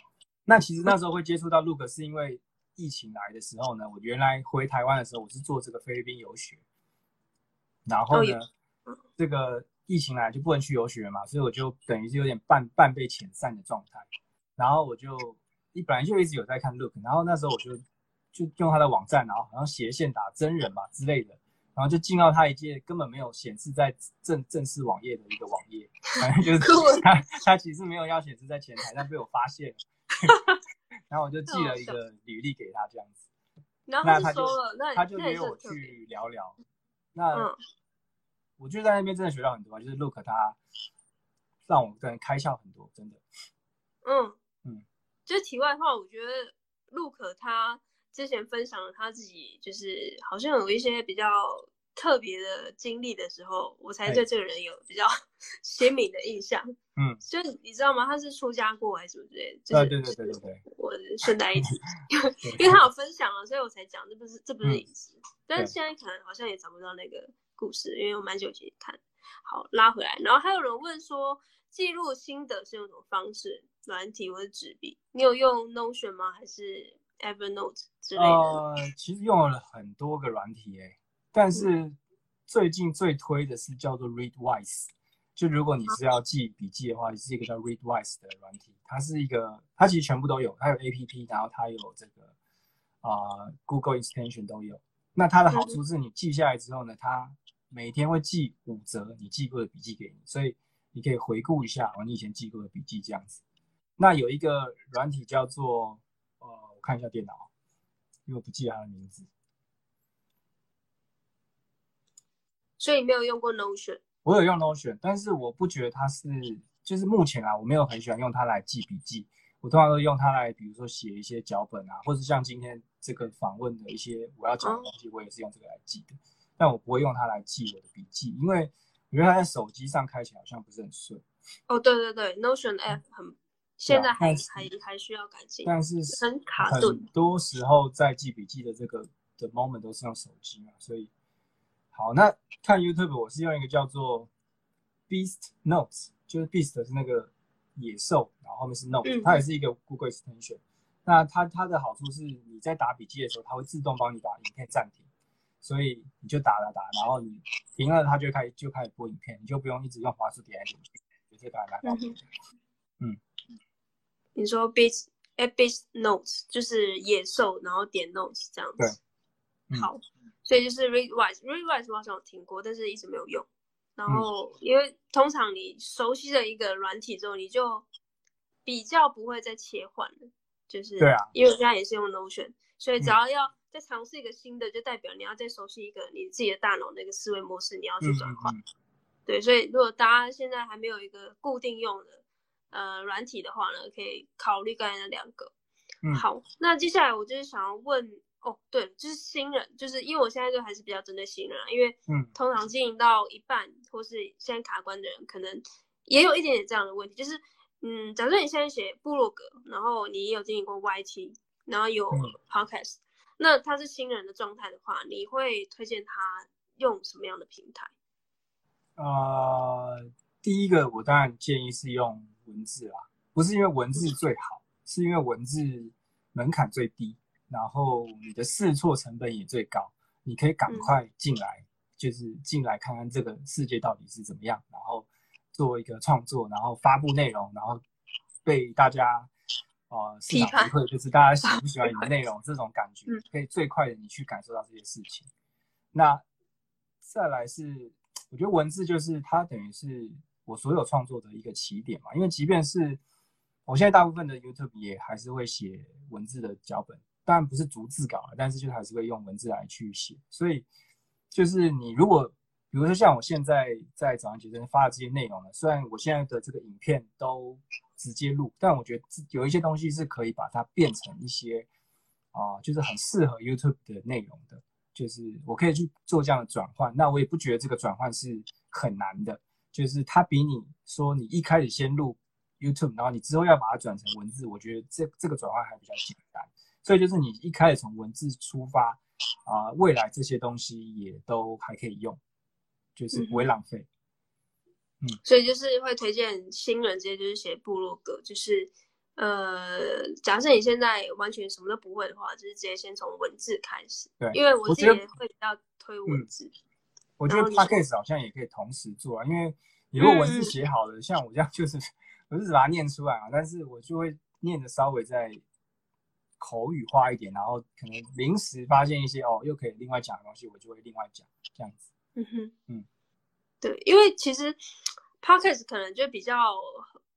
Speaker 2: 那其实那时候会接触到 Look，是因为疫情来的时候呢，我原来回台湾的时候，我是做这个菲律宾游学，然后呢，这个。疫情来就不能去游学嘛，所以我就等于是有点半半被遣散的状态。然后我就一本来就一直有在看 Look，然后那时候我就就用他的网站，然后好像斜线打真人吧之类的，然后就进到他一届根本没有显示在正正式网页的一个网页，反正就是 他他其实没有要显示在前台，但被我发现了，然后我就寄了一个履历给他这样子，
Speaker 1: 然后他就
Speaker 2: 他就约我去聊聊，那。嗯我就在那边真的学到很多，就是 Look 他让我个人开窍很多，真的。
Speaker 1: 嗯嗯，就是题外话，我觉得 Look 他之前分享了他自己，就是好像有一些比较特别的经历的时候，我才对这个人有比较 鲜明的印象。
Speaker 2: 嗯，
Speaker 1: 就你知道吗？他是出家过还是什么之类的？
Speaker 2: 对对对对对对。
Speaker 1: 我顺带一提，因为他有分享了，所以我才讲，这不是这不是隐私。但是现在可能好像也找不到那个。故事，因为我蛮久以前看。好，拉回来，然后还有人问说，记录心得是用什么方式？软体或者纸笔？你有用 Notion 吗？还是 Evernote 之类的？
Speaker 2: 呃，其实用了很多个软体诶，但是最近最推的是叫做 Readwise。就如果你是要记笔记的话，是一个叫 Readwise 的软体，它是一个，它其实全部都有，它有 APP，然后它有这个啊、呃、Google Extension 都有。那它的好处是你记下来之后呢，它每天会记五则你记过的笔记给你，所以你可以回顾一下哦你以前记过的笔记这样子。那有一个软体叫做呃，我看一下电脑，因为我不记得它的名字。
Speaker 1: 所以没有用过 Notion。
Speaker 2: 我有用 Notion，但是我不觉得它是，就是目前啊，我没有很喜欢用它来记笔记。我通常都用它来，比如说写一些脚本啊，或者像今天这个访问的一些我要讲的东西，我也是用这个来记的。嗯、但我不会用它来记我的笔记，因为我觉得它在手机上开起来好像不是很顺。
Speaker 1: 哦，对对对，Notion App 很、嗯、现在还还还需要改进，
Speaker 2: 但是
Speaker 1: 很卡顿。
Speaker 2: 很多时候在记笔记的这个的 moment 都是用手机嘛，所以好，那看 YouTube 我是用一个叫做 Beast Notes，就是 Beast 是那个。野兽，然后后面是 Note，它也是一个 Google Extension。嗯、那它它的好处是，你在打笔记的时候，它会自动帮你把影片暂停，所以你就打了打，然后你停了，它就开始就开始播影片，你就不用一直用滑鼠点来点去，这个还蛮方便的。嗯，
Speaker 1: 你说 Beast Beast Notes 就是野兽，然后点 Notes 这样子。对。嗯、好，所以就是 Readwise，Readwise 我好像有听过，但是一直没有用。然后，因为通常你熟悉了一个软体之后，你就比较不会再切换了。就是，对啊，因为我现在也是用 Notion，所以只要要再尝试一个新的，就代表你要再熟悉一个你自己的大脑那个思维模式，你要去转换。嗯嗯嗯。对，所以如果大家现在还没有一个固定用的呃软体的话呢，可以考虑刚才那两个。嗯。好，那接下来我就是想要问。哦，对，就是新人，就是因为我现在就还是比较针对新人啊，因为嗯，通常经营到一半、嗯、或是现在卡关的人，可能也有一点点这样的问题，就是嗯，假设你现在写部落格，然后你也有经营过 YT，然后有 Podcast，、嗯、那他是新人的状态的话，你会推荐他用什么样的平台？
Speaker 2: 呃，第一个我当然建议是用文字啦，不是因为文字最好，嗯、是因为文字门槛最低。然后你的试错成本也最高，你可以赶快进来，嗯、就是进来看看这个世界到底是怎么样，然后做一个创作，然后发布内容，然后被大家呃市场回馈，就是大家喜不喜欢你的内容，这种感觉可以最快的你去感受到这些事情。那再来是，我觉得文字就是它等于是我所有创作的一个起点嘛，因为即便是我现在大部分的 YouTube 也还是会写文字的脚本。当然不是逐字稿了，但是就还是会用文字来去写。所以就是你如果，比如说像我现在在早安杰森发的这些内容呢，虽然我现在的这个影片都直接录，但我觉得有一些东西是可以把它变成一些啊、就是很适合 YouTube 的内容的。就是我可以去做这样的转换，那我也不觉得这个转换是很难的。就是它比你说你一开始先录 YouTube，然后你之后要把它转成文字，我觉得这这个转换还比较简单。所以就是你一开始从文字出发啊、未来这些东西也都还可以用，就是不会浪费。
Speaker 1: 嗯，嗯，所以就是会推荐新人直接就是写部落格，就是呃，假设你现在完全什么都不会的话，就是直接先从文字开始。对，因为我自己会比较推文字。嗯、
Speaker 2: 我觉得 Podcast 好像也可以同时做啊，因为你如果文字写好了，嗯、像我这样就是我是把它念出来啊，但是我就会念的稍微在。口语化一点，然后可能临时发现一些哦，又可以另外讲的东西，我就会另外讲这样子。
Speaker 1: 嗯哼，嗯，对，因为其实 Podcast 可能就比较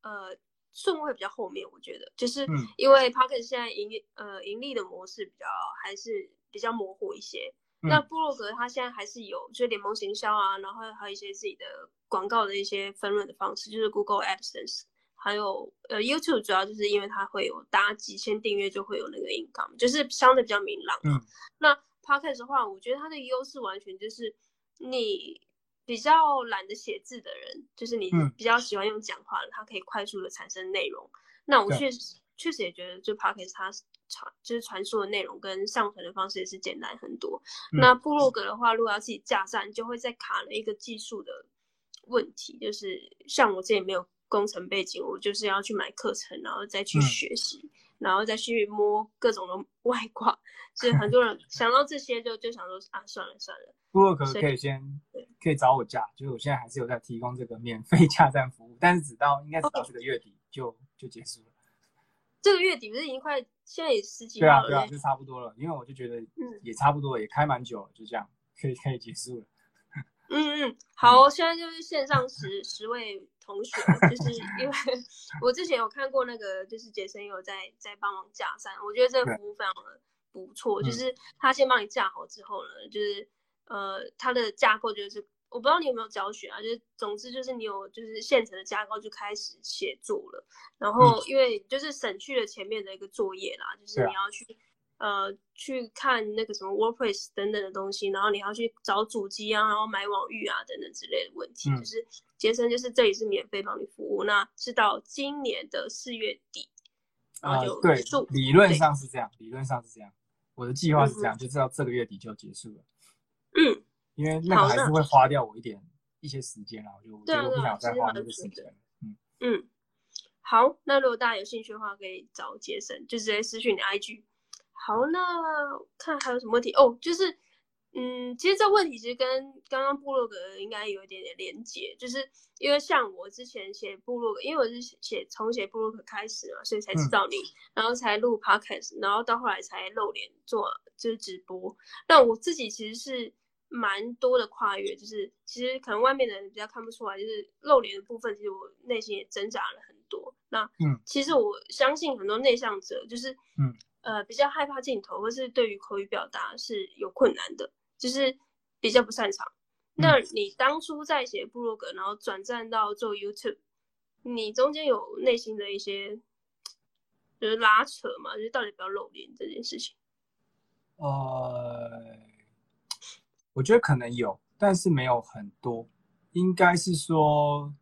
Speaker 1: 呃顺位会比较后面，我觉得就是因为 Podcast 现在盈利呃盈利的模式比较还是比较模糊一些。嗯、那布洛格它现在还是有就是联盟行销啊，然后还有一些自己的广告的一些分润的方式，就是 Google AdSense。还有呃，YouTube 主要就是因为它会有搭几千订阅就会有那个 income，就是相对比较明朗。嗯，那 Podcast 的话，我觉得它的优势完全就是你比较懒得写字的人，就是你比较喜欢用讲话的，它可以快速的产生内容。那我确实确实也觉得，就 Podcast 它传就是传输的内容跟上传的方式也是简单很多。嗯、那部落格的话，如果要自己架站，就会再卡了一个技术的问题，就是像我这也没有工程背景，我就是要去买课程，然后再去学习，嗯、然后再去摸各种的外挂。所 以很 多人想到这些就就想说啊，算了算了。
Speaker 2: 部落格可以先可以找我架，就是我现在还是有在提供这个免费架站服务，但是直到应该直到这个月底就、okay. 就结束了。
Speaker 1: 这个月底不是已经快，现在也十几号了。
Speaker 2: 对啊，对啊，就差不多了。因为我就觉得，也差不多，也开蛮久了，就这样，可以可以结束了。
Speaker 1: 嗯嗯，好，现在就是线上十 十位同学，就是因为我之前有看过那个，就是杰森有在在帮忙架站，我觉得这个服务非常的不错，就是他先帮你架好之后呢，就是呃，它的架构就是。我不知道你有没有教学啊，就是总之就是你有就是现成的架构就开始写作了，然后因为就是省去了前面的一个作业啦，嗯、就是你要去、啊、呃去看那个什么 WordPress 等等的东西，然后你要去找主机啊，然后买网域啊等等之类的问题，嗯、就是杰森就是这里是免费帮你服务，那是到今年的四月底，然后就、呃、对，
Speaker 2: 理论上是这样，理论上是这样，我的计划是这样，嗯、就知道这个月底就结束了，嗯。因为那个还是会花掉我一点一些时间啊，我就觉得我不想再花那个时间。嗯
Speaker 1: 嗯，好，那如果大家有兴趣的话，可以找杰森，就直接私讯你 IG。好，那看还有什么问题哦，就是嗯，其实这问题其实跟刚刚部落格应该有一点点连结，就是因为像我之前写部落格，因为我是写从写部落格开始嘛，所以才知道你，嗯、然后才录 Podcast，然后到后来才露脸做就是直播。那我自己其实是。蛮多的跨越，就是其实可能外面的人比较看不出来，就是露脸的部分，其实我内心也挣扎了很多。那嗯，其实我相信很多内向者，就是嗯呃比较害怕镜头，或是对于口语表达是有困难的，就是比较不擅长。嗯、那你当初在写部落格，然后转战到做 YouTube，你中间有内心的一些就是拉扯嘛？就是到底不要露脸这件事情？
Speaker 2: 呃。我觉得可能有，但是没有很多。应该是说，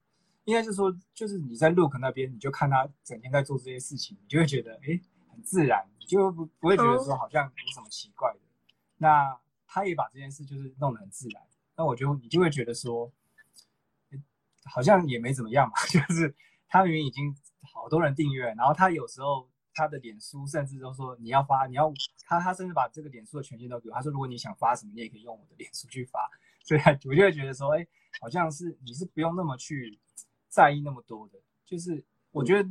Speaker 2: 应该是说，就是你在 Look 那边，你就看他整天在做这些事情，你就会觉得，哎，很自然，你就不不会觉得说好像有什么奇怪的。那他也把这件事就是弄得很自然，那我就你就会觉得说，好像也没怎么样嘛。就是他明明已经好多人订阅，然后他有时候。他的脸书甚至都说你要发，你要他他甚至把这个脸书的权限都给我。他说如果你想发什么，你也可以用我的脸书去发。所以我就会觉得说，哎，好像是你是不用那么去在意那么多的。就是我觉得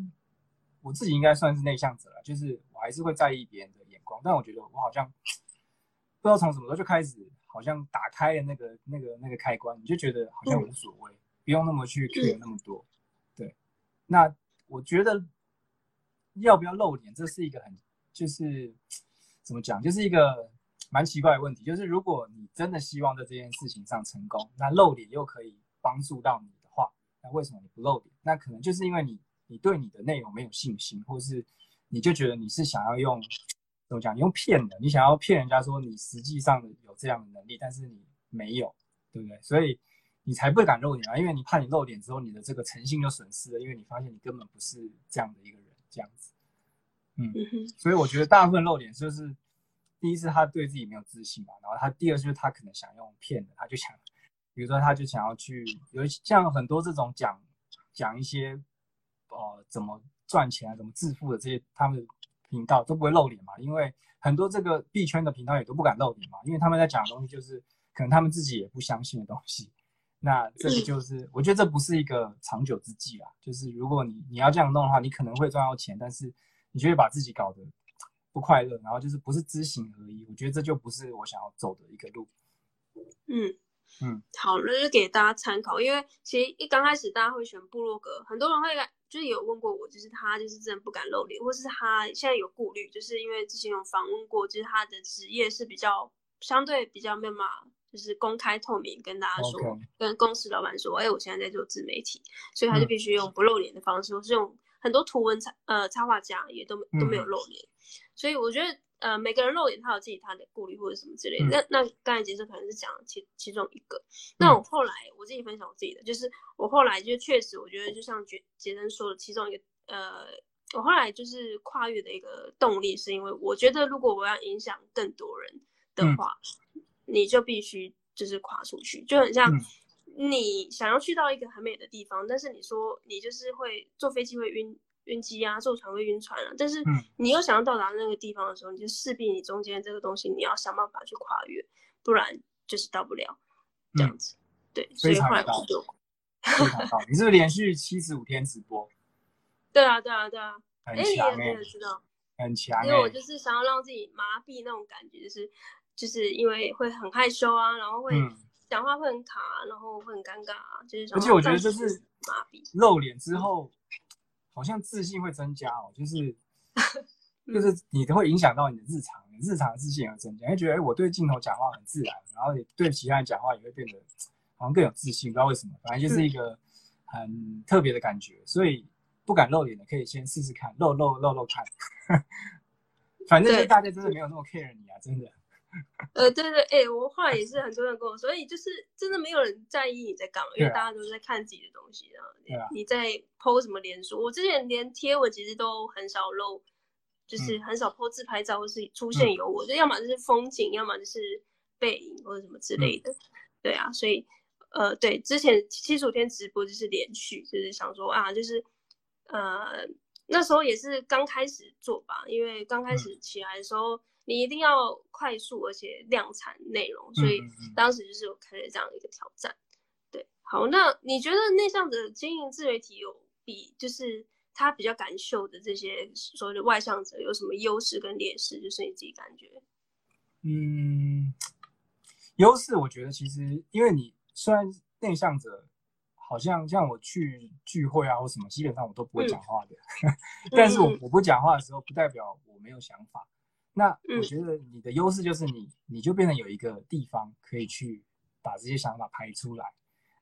Speaker 2: 我自己应该算是内向者了，就是我还是会在意别人的眼光。但我觉得我好像不知道从什么时候就开始，好像打开了那个那个那个开关，你就觉得好像无所谓，不用那么去 care 那么多。对，那我觉得。要不要露脸？这是一个很，就是怎么讲，就是一个蛮奇怪的问题。就是如果你真的希望在这件事情上成功，那露脸又可以帮助到你的话，那为什么你不露脸？那可能就是因为你你对你的内容没有信心，或是你就觉得你是想要用怎么讲，你用骗的，你想要骗人家说你实际上有这样的能力，但是你没有，对不对？所以你才不敢露脸啊，因为你怕你露脸之后，你的这个诚信就损失了，因为你发现你根本不是这样的一个人。这样子，嗯，所以我觉得大部分露脸就是，第一是他对自己没有自信嘛，然后他第二就是他可能想用骗的，他就想，比如说他就想要去，有像很多这种讲讲一些，呃，怎么赚钱啊，怎么致富的这些，他们的频道都不会露脸嘛，因为很多这个币圈的频道也都不敢露脸嘛，因为他们在讲的东西就是可能他们自己也不相信的东西。那这个就是，我觉得这不是一个长久之计啦。就是如果你你要这样弄的话，你可能会赚到钱，但是你就会把自己搞得不快乐，然后就是不是知行合一。我觉得这就不是我想要走的一个路。
Speaker 1: 嗯嗯，好，那就给大家参考。因为其实一刚开始大家会选部落格，很多人会就是有问过我，就是他就是真的不敢露脸，或是他现在有顾虑，就是因为之前有访问过，就是他的职业是比较相对比较没有嘛。就是公开透明跟大家说，Okay. 跟公司老板说，哎、欸，我现在在做自媒体，所以他就必须用不露脸的方式，或、嗯、是用很多图文插呃插画家也都都没有露脸、嗯，所以我觉得呃每个人露脸他有自己他的顾虑或者什么之类的。嗯、那那刚才杰森可能是讲其其中一个、嗯，那我后来我自己分享我自己的，就是我后来就确实我觉得就像杰杰森说的其中一个呃我后来就是跨越的一个动力，是因为我觉得如果我要影响更多人的话，嗯、你就必须就是跨出去，就很像你想要去到一个很美的地方，嗯、但是你说你就是会坐飞机会晕晕机啊，坐船会晕船啊，但是你又想要到达那个地方的时候，你就势必你中间这个东西你要想办法去跨越，不然就是到不了这样子。嗯、对，所以后来我就。
Speaker 2: 非常好，你是不是连续七十五天直播？
Speaker 1: 对啊，对啊，对啊，
Speaker 2: 哎、欸，
Speaker 1: 欸、知道
Speaker 2: 很强、欸，
Speaker 1: 因为我就是想要让自己麻痹那种感觉，就是就是因为会很害羞啊，然后会讲话会很卡，嗯、然后会很尴尬啊，就是
Speaker 2: 而且我觉得就是麻痹露脸之后，好像自信会增加哦，就是 就是你都会影响到你的日常，你日常自信也会增加，会觉得哎，我对镜头讲话很自然，然后也对其他人讲话也会变得。好像更有自信，不知道为什么，反正就是一个很特别的感觉，嗯、所以不敢露脸的可以先试试看，露露露露看。反正大家真的没有那么 care 你啊，真的。
Speaker 1: 呃，对对，哎、欸，我后来也是很多人跟我说，所以就是真的没有人在意你在干嘛，因为大家都在看自己的东西，然后你在 po 什么脸书，我之前连贴我其实都很少露，就是很少 po 自拍照或是出现有我，嗯、就要么就是风景，要么就是背影或者什么之类的，嗯、对啊，所以。呃，对，之前七十五天直播就是连续，就是想说啊，就是呃那时候也是刚开始做吧，因为刚开始起来的时候，嗯、你一定要快速而且量产内容，所以当时就是有开了这样一个挑战。对，好，那你觉得内向者经营自媒体有比就是他比较敢秀的这些所谓的外向者有什么优势跟劣势？就是你自己感觉？
Speaker 2: 嗯，优势我觉得其实因为你。虽然内向者好像像我去聚会啊或什么，基本上我都不会讲话的，嗯、但是我我不讲话的时候，不代表我没有想法。那我觉得你的优势就是你，你就变成有一个地方可以去把这些想法排出来。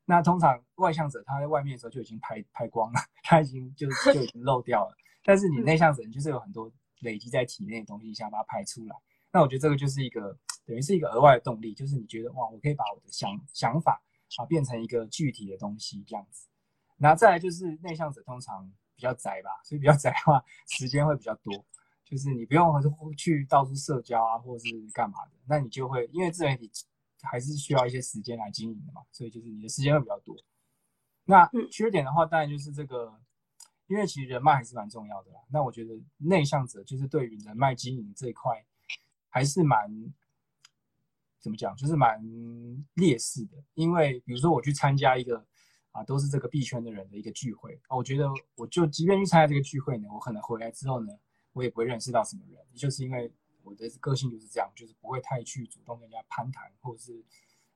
Speaker 2: 那通常外向者他在外面的时候就已经排排光了，他已经就就已经漏掉了。但是你内向者，你就是有很多累积在体内的东西，想把它排出来。那我觉得这个就是一个等于是一个额外的动力，就是你觉得哇，我可以把我的想想法。啊，变成一个具体的东西这样子，然后再来就是内向者通常比较宅吧，所以比较宅的话，时间会比较多，就是你不用去到处社交啊，或者是干嘛的，那你就会因为自媒体还是需要一些时间来经营的嘛，所以就是你的时间会比较多。那缺点的话，当然就是这个，因为其实人脉还是蛮重要的啦。那我觉得内向者就是对于人脉经营这一块还是蛮。怎么讲，就是蛮劣势的，因为比如说我去参加一个啊，都是这个币圈的人的一个聚会啊，我觉得我就即便去参加这个聚会呢，我可能回来之后呢，我也不会认识到什么人，就是因为我的个性就是这样，就是不会太去主动跟人家攀谈或者是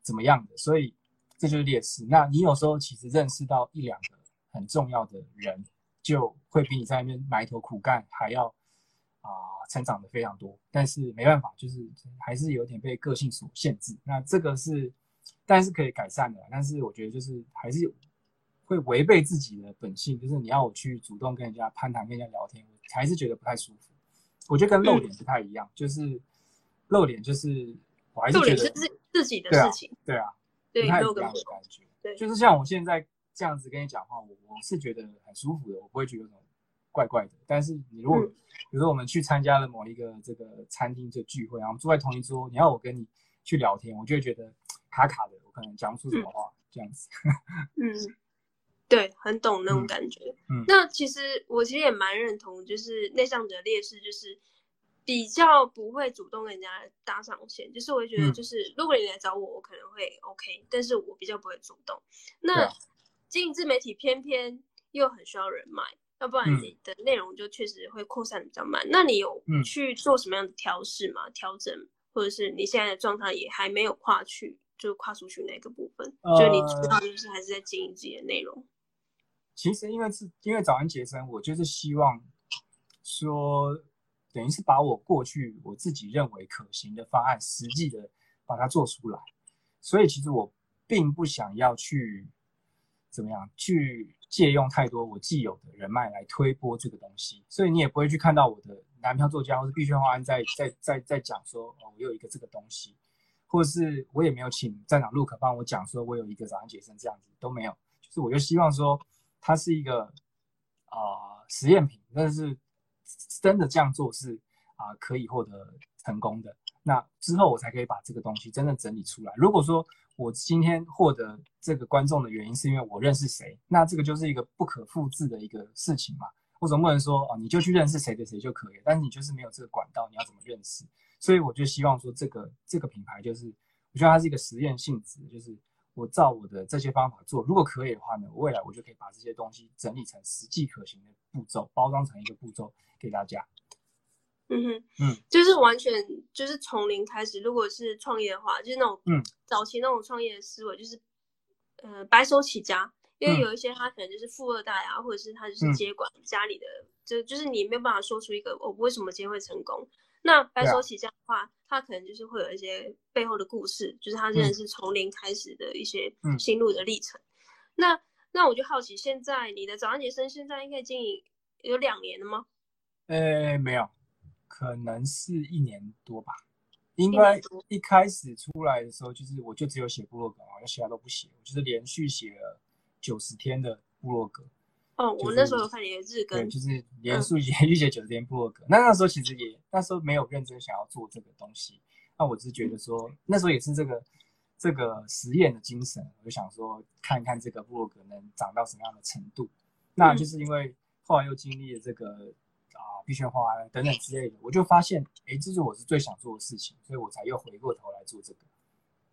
Speaker 2: 怎么样的，所以这就是劣势。那你有时候其实认识到一两个很重要的人，就会比你在那边埋头苦干还要。啊、成长的非常多，但是没办法，就是还是有点被个性所限制。那这个是，但是可以改善的。但是我觉得就是还是会违背自己的本性，就是你要我去主动跟人家攀谈、跟人家聊天，还是觉得不太舒服。我觉得跟露脸不太一样，嗯、就是露脸就是我还是觉得是
Speaker 1: 自自己的事情，
Speaker 2: 对啊，
Speaker 1: 对啊，
Speaker 2: 不太一样的感觉。对，就是像我现在这样子跟你讲话，我我是觉得很舒服的，我不会觉得。怪怪的，但是你如果，嗯、比如说我们去参加了某一个这个餐厅的聚会，然后坐在同一桌，你要我跟你去聊天，我就会觉得卡卡的，我可能讲不出什么话，嗯、这样子。
Speaker 1: 嗯，对，很懂那种感觉。嗯，嗯那其实我其实也蛮认同，就是内向者的劣势就是比较不会主动跟人家搭上线，就是我会觉得就是、嗯、如果你来找我，我可能会 OK，但是我比较不会主动。那经营自媒体偏偏又很需要人脉。要不然你的内容就确实会扩散比较慢。嗯、那你有去做什么样的调试吗？调、嗯、整，或者是你现在的状态也还没有跨去，就跨出去那个部分？呃、就你主要就是还是在经营自己的内容。
Speaker 2: 其实因为是因为早安杰森，我就是希望说，等于是把我过去我自己认为可行的方案，实际的把它做出来。所以其实我并不想要去怎么样去。借用太多我既有的人脉来推波这个东西，所以你也不会去看到我的男票作家或是币圈花安在在在在讲说哦，我有一个这个东西，或是我也没有请站长陆可帮我讲说我有一个早安杰森这样子都没有，就是我就希望说它是一个啊、实验品，但是真的这样做是啊、可以获得成功的。那之后我才可以把这个东西真正整理出来。如果说我今天获得这个观众的原因是因为我认识谁，那这个就是一个不可复制的一个事情嘛。我总不能说哦，你就去认识谁的谁就可以，但是你就是没有这个管道，你要怎么认识？所以我就希望说，这个这个品牌就是，我觉得它是一个实验性质，就是我照我的这些方法做，如果可以的话呢，未来我就可以把这些东西整理成实际可行的步骤，包装成一个步骤给大家。
Speaker 1: 嗯哼，嗯，就是完全就是从零开始。如果是创业的话，就是那种嗯早期那种创业的思维，就是呃白手起家。因为有一些他可能就是富二代啊，或者是他就是接管家里的，嗯、就就是你没有办法说出一个我为什么今天会成功。那白手起家的话，啊、他可能就是会有一些背后的故事，就是他真的是从零开始的一些心路的历程。嗯、那那我就好奇，现在你的早安杰森现在应该经营有两年了吗？
Speaker 2: 呃，没有。可能是一年多吧，应该一开始出来的时候，就是我就只有写部落格，好像其他都不写，我就是连续写了九十天的部落格。
Speaker 1: 哦，我那时候有看你的日更，
Speaker 2: 对，就是连续连续写九十天部落格。那那时候其实也那时候没有认真想要做这个东西，那我只是觉得说那时候也是这个这个实验的精神，我就想说看看这个部落格能长到什么样的程度。那就是因为后来又经历了这个。啊，币圈化等等之类的，我就发现，哎，这是我是最想做的事情，所以我才又回过头来做这个。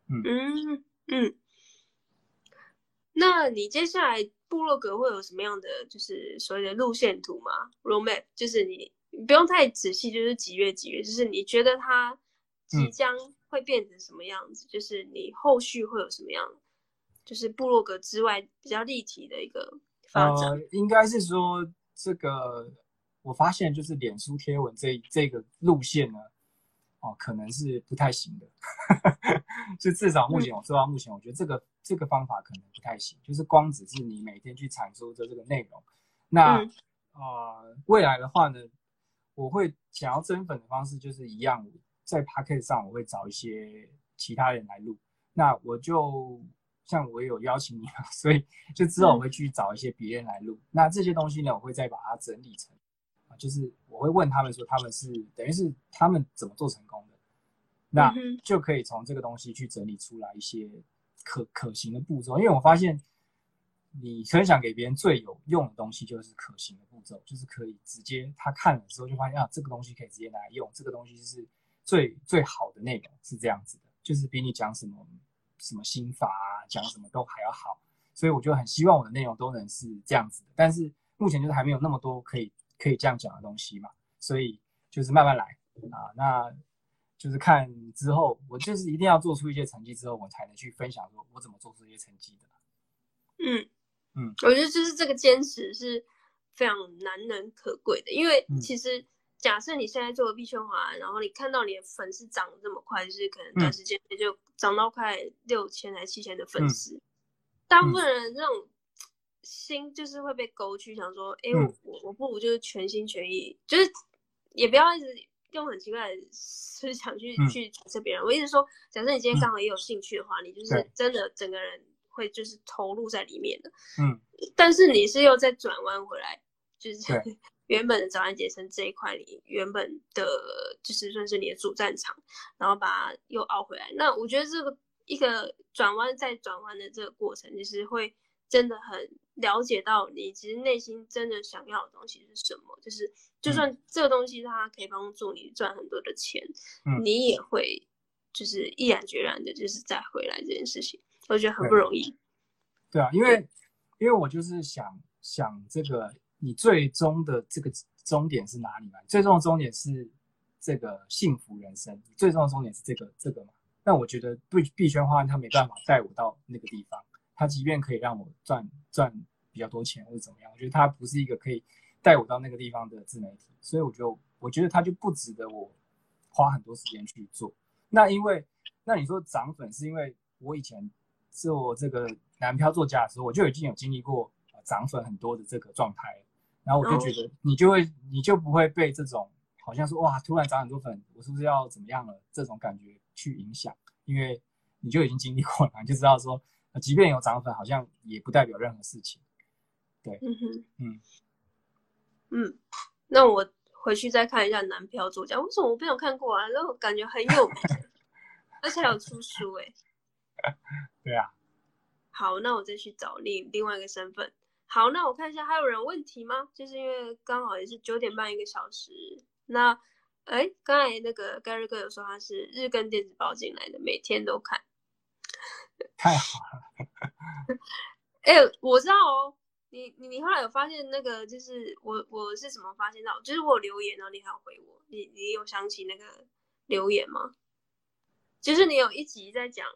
Speaker 1: 嗯嗯嗯。那你接下来部落格会有什么样的，就是所谓的路线图吗？Roadmap，就是你你不用太仔细，就是几月几月，就是你觉得它即将会变成什么样子？嗯、就是你后续会有什么样，就是部落格之外比较立体的一个发展？
Speaker 2: 呃、应该是说这个。我发现就是脸书贴文这这个路线呢，哦，可能是不太行的，就至少目前我做到目前，我觉得这个这个方法可能不太行，就是光只是你每天去产出的这个内容，那、嗯、呃未来的话呢，我会想要增粉的方式就是一样，在 Podcast 上我会找一些其他人来录，那我就像我有邀请你嘛，所以就之后我会去找一些别人来录，嗯、那这些东西呢，我会再把它整理成。就是我会问他们说，他们是等于是他们怎么做成功的，那就可以从这个东西去整理出来一些可可行的步骤。因为我发现，你分享给别人最有用的东西就是可行的步骤，就是可以直接他看了之后就发现啊，这个东西可以直接拿来用，这个东西是最最好的内容是这样子的，就是比你讲什么什么心法啊，讲什么都还要好。所以我就很希望我的内容都能是这样子的，但是目前就是还没有那么多可以。可以这样讲的东西嘛，所以就是慢慢来啊，那就是看之后，我就是一定要做出一些成绩之后，我才能去分享说我怎么做出这些成绩的。
Speaker 1: 嗯。嗯，我觉得就是这个坚持是非常难能可贵的，因为其实假设你现在做币圈华，然后你看到你的粉丝涨这么快，就是可能短时间内就涨到快六千还七千的粉丝，嗯、大部分人这种。心就是会被勾去，想说，哎、欸，我我我不如就是全心全意，就是也不要一直用很奇怪的思想去、嗯、去揣测别人。我一直说，假设你今天刚好也有兴趣的话，嗯、你就是真的整个人会就是投入在里面的。嗯，但是你是又再转弯回来，就是 原本的早安杰森这一块，你原本的就是算是你的主战场，然后把它又凹回来。那我觉得这个一个转弯再转弯的这个过程，其实会真的很。了解到你其实内心真的想要的东西是什么，就是就算这个东西它可以帮助你赚很多的钱，嗯、你也会就是毅然决然的，就是再回来这件事情，我觉得很不容易。
Speaker 2: 对，对啊，因为因为我就是想想这个，你最终的这个终点是哪里嘛？最终的终点是这个幸福人生，最终的终点是这个这个嘛？但我觉得币币圈化它没办法带我到那个地方。他即便可以让我赚赚比较多钱或者怎么样，我觉得他不是一个可以带我到那个地方的自媒体，所以我就我觉得他就不值得我花很多时间去做。那因为那你说涨粉是因为我以前做这个男票作家的时候，我就已经有经历过涨粉很多的这个状态，然后我就觉得你就会你就不会被这种好像说哇突然涨很多粉，我是不是要怎么样了这种感觉去影响，因为你就已经经历过了，你就知道说。即便有涨粉，好像也不代表任何事情。对，嗯哼，嗯，
Speaker 1: 嗯，那我回去再看一下男票作家，为什么我没有看过啊？那我感觉很有名，而且还有出书哎。
Speaker 2: 对啊。
Speaker 1: 好，那我再去找另另外一个身份。好，那我看一下还有人问题吗？就是因为刚好也是九点半一个小时。那，哎，刚才那个 Gary 哥有说他是日更电子报进来的，每天都看。
Speaker 2: 太好了。
Speaker 1: 哎，我知道哦。你你你后来有发现那个就是我我是怎么发现到？就是我留言，然后你还有回我。你你有想起那个留言吗？就是你有一集在讲。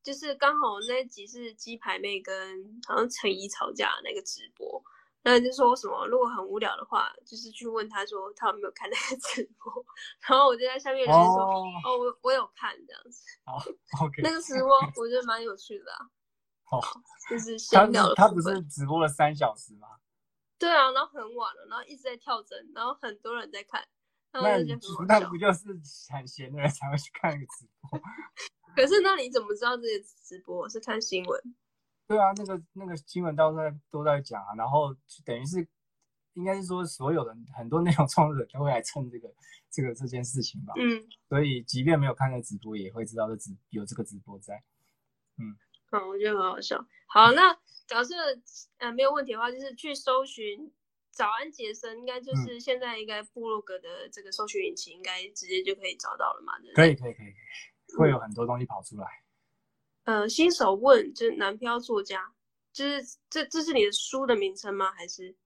Speaker 1: 就是刚好那集是鸡排妹跟好像陈怡吵架那个直播，那就说什么如果很无聊的话，就是去问他说他有没有看那个 直播，然后我就在下面就是说哦，哦，我我有看这样子，
Speaker 2: 好，OK，
Speaker 1: 那个直播我觉得蛮有趣的啊，
Speaker 2: 好，
Speaker 1: 就是闲聊
Speaker 2: 他，他不是直播了三小时吗？
Speaker 1: 对啊，然后很晚了，然后一直在跳针，然后很多人在看，那
Speaker 2: 那那不就是很闲的人才会去看那个直播？
Speaker 1: 可是那你怎么知道这些直播？是看新闻？
Speaker 2: 对啊，那个那个新闻都在都在讲啊，然后等于是应该是说所有人很多内容创作者都会来蹭这个这个这件事情吧。
Speaker 1: 嗯，
Speaker 2: 所以即便没有看那直播，也会知道这直有这个直播在。嗯，
Speaker 1: 好，我觉得很好笑。好，那假设呃没有问题的话，就是去搜寻早安杰森，应该就是现在应该部落格的这个搜寻引擎，应该直接就可以找到了嘛？对对？
Speaker 2: 可以，可以，可以，可以。会有很多东西跑出来。
Speaker 1: 呃，新手问，就是南漂作家，就是这这是你的书的名称吗？还是？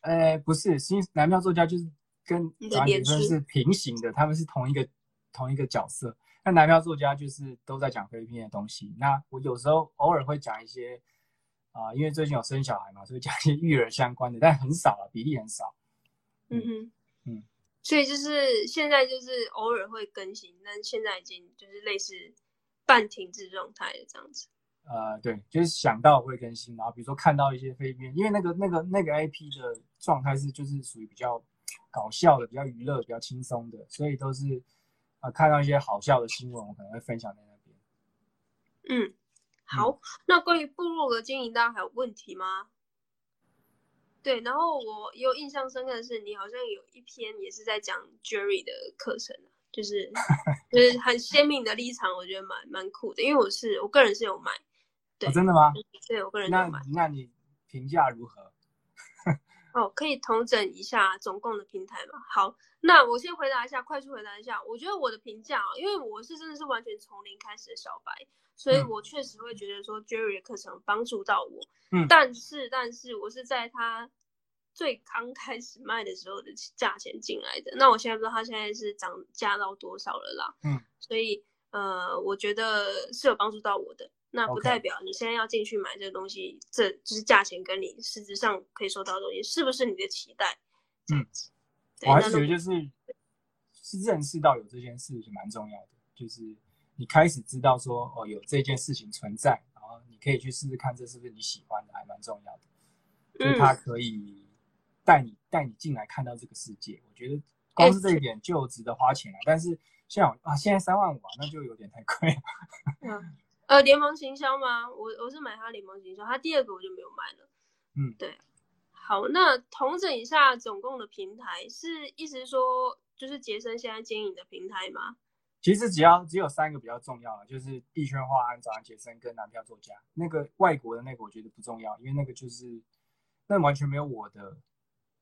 Speaker 2: 呃，不是，新南漂作家就是跟早安杰森是平行的，他们是同一个同一个角色。那南漂作家就是都在讲菲律宾的东西。那我有时候偶尔会讲一些啊、呃，因为最近有生小孩嘛，所以讲一些育儿相关的，但很少了，比例很少。
Speaker 1: 嗯哼，嗯。所以就是现在就是偶尔会更新，但现在已经就是类似半停滞状态的这样子。
Speaker 2: 呃，对，就是想到会更新，然后比如说看到一些飞片，因为那个那个那个 IP 的状态是就是属于比较搞笑的、比较娱乐、比较轻松的，所以都是啊、呃、看到一些好笑的新闻，我可能会分享在那边。
Speaker 1: 嗯，好，嗯、那关于部落的经营，大家还有问题吗？对，然后我有印象深刻的是，你好像有一篇也是在讲 Jerry 的课程，就是就是很鲜明的立场，我觉得蛮蛮酷的。因为我是我个人是有买，对，
Speaker 2: 哦、真的吗？
Speaker 1: 对，我个人有买。
Speaker 2: 那那你评价如何？
Speaker 1: 哦，可以统整一下总共的平台吗？好，那我先回答一下，快速回答一下。我觉得我的评价啊，因为我是真的是完全从零开始的小白，所以我确实会觉得说 Jerry 的课程帮助到我。嗯，但是但是我是在他最刚开始卖的时候的价钱进来的，那我现在不知道它现在是涨价到多少了啦。
Speaker 2: 嗯，
Speaker 1: 所以呃，我觉得是有帮助到我的。那不代表你现在要进去买这个东西，这就是价钱跟你实质上可以收到的东西是不是你的期待？
Speaker 2: 嗯，我还是觉得就是是认识到有这件事是蛮重要的，就是你开始知道说哦有这件事情存在，然后你可以去试试看这是不是你喜欢的，还蛮重要的。就是它可以带你带你进来看到这个世界，我觉得光是这一点就值得花钱了。但是像啊现在三万五啊，那就有点太贵了。
Speaker 1: 嗯呃，联盟行销吗？我我是买他联盟行销，他第二个我就没有买了。
Speaker 2: 嗯，
Speaker 1: 对。好，那统整一下总共的平台，是意思是说，就是杰森现在经营的平台吗？
Speaker 2: 其实只要只有三个比较重要的，就是币圈化安、早安杰森跟男票作家。那个外国的那个我觉得不重要，因为那个就是那完全没有我的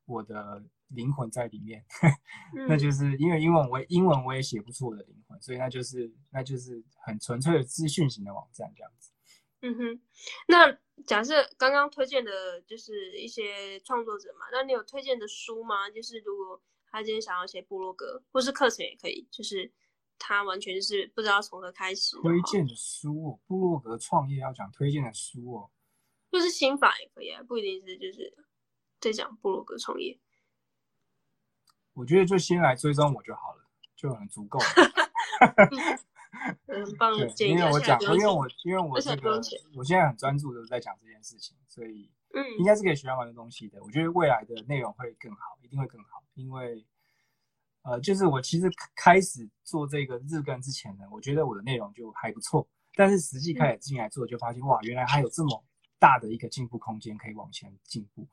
Speaker 2: 我的灵魂在里面。那就是因为英文我英文我也写不出我的灵魂，所以那就是那就是。很纯粹的资讯型的网站这样子。
Speaker 1: 嗯哼，那假设刚刚推荐的就是一些创作者嘛，那你有推荐的书吗？就是如果他今天想要写部落格，或是课程也可以，就是他完全就是不知道从何开始。
Speaker 2: 推荐的书哦，部落格创业要讲推荐的书哦，
Speaker 1: 就是心法也可以啊，不一定是就是在讲部落格创业。
Speaker 2: 我觉得就先来追踪我就好了，就很足够了。
Speaker 1: 嗯棒的建议，
Speaker 2: 因为我讲，因为我因为我这个，我现在很专注的在讲这件事情，所以嗯，应该是可以学完的东西的。我觉得未来的内容会更好，一定会更好。因为呃，就是我其实开始做这个日更之前呢，我觉得我的内容就还不错，但是实际开始进来做，就发现哇，原来还有这么大的一个进步空间可以往前进步。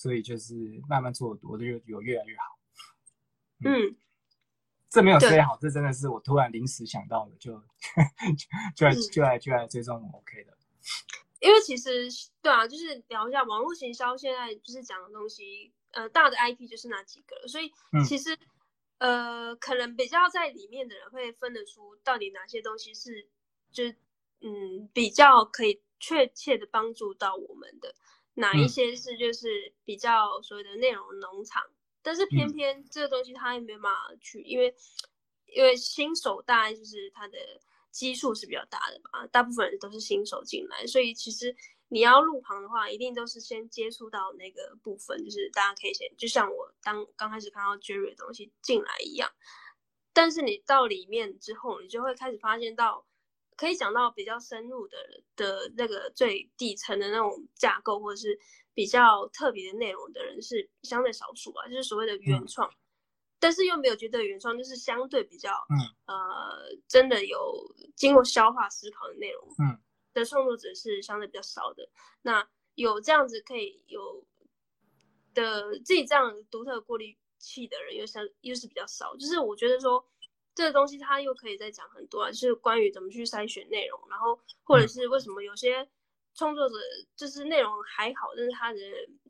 Speaker 2: 所以就是慢慢做，我都有有越来越好。
Speaker 1: 嗯，嗯。
Speaker 2: 这没有说好，这真的是我突然临时想到的，就 就来就来就来追踪我 OK 的。
Speaker 1: 因为其实对啊，就是聊一下网络行销，现在就是讲的东西，呃，大的 IP 就是那几个，所以其实、嗯、呃，可能比较在里面的人会分得出到底哪些东西是，就是嗯，比较可以确切的帮助到我们的，哪一些是就是比较所谓的内容农场，嗯、但是偏偏这个东西它也没办法去，因为因为新手大概就是它的。基数是比较大的嘛，大部分人都是新手进来，所以其实你要入行的话，一定都是先接触到那个部分，就是大家可以先，就像我当刚开始看到 Jerry 的东西进来一样。但是你到里面之后，你就会开始发现到，可以讲到比较深入的的那个最底层的那种架构，或者是比较特别的内容的人是相对少数啊，就是所谓的原创。嗯但是又没有觉得原创就是相对比较，嗯，呃，真的有经过消化思考的内容，嗯，的创作者是相对比较少的。那有这样子可以有的自己这样独特过滤器的人又相又是比较少。就是我觉得说这个东西它又可以再讲很多啊，就是关于怎么去筛选内容，然后或者是为什么有些创作者就是内容还好，但是他的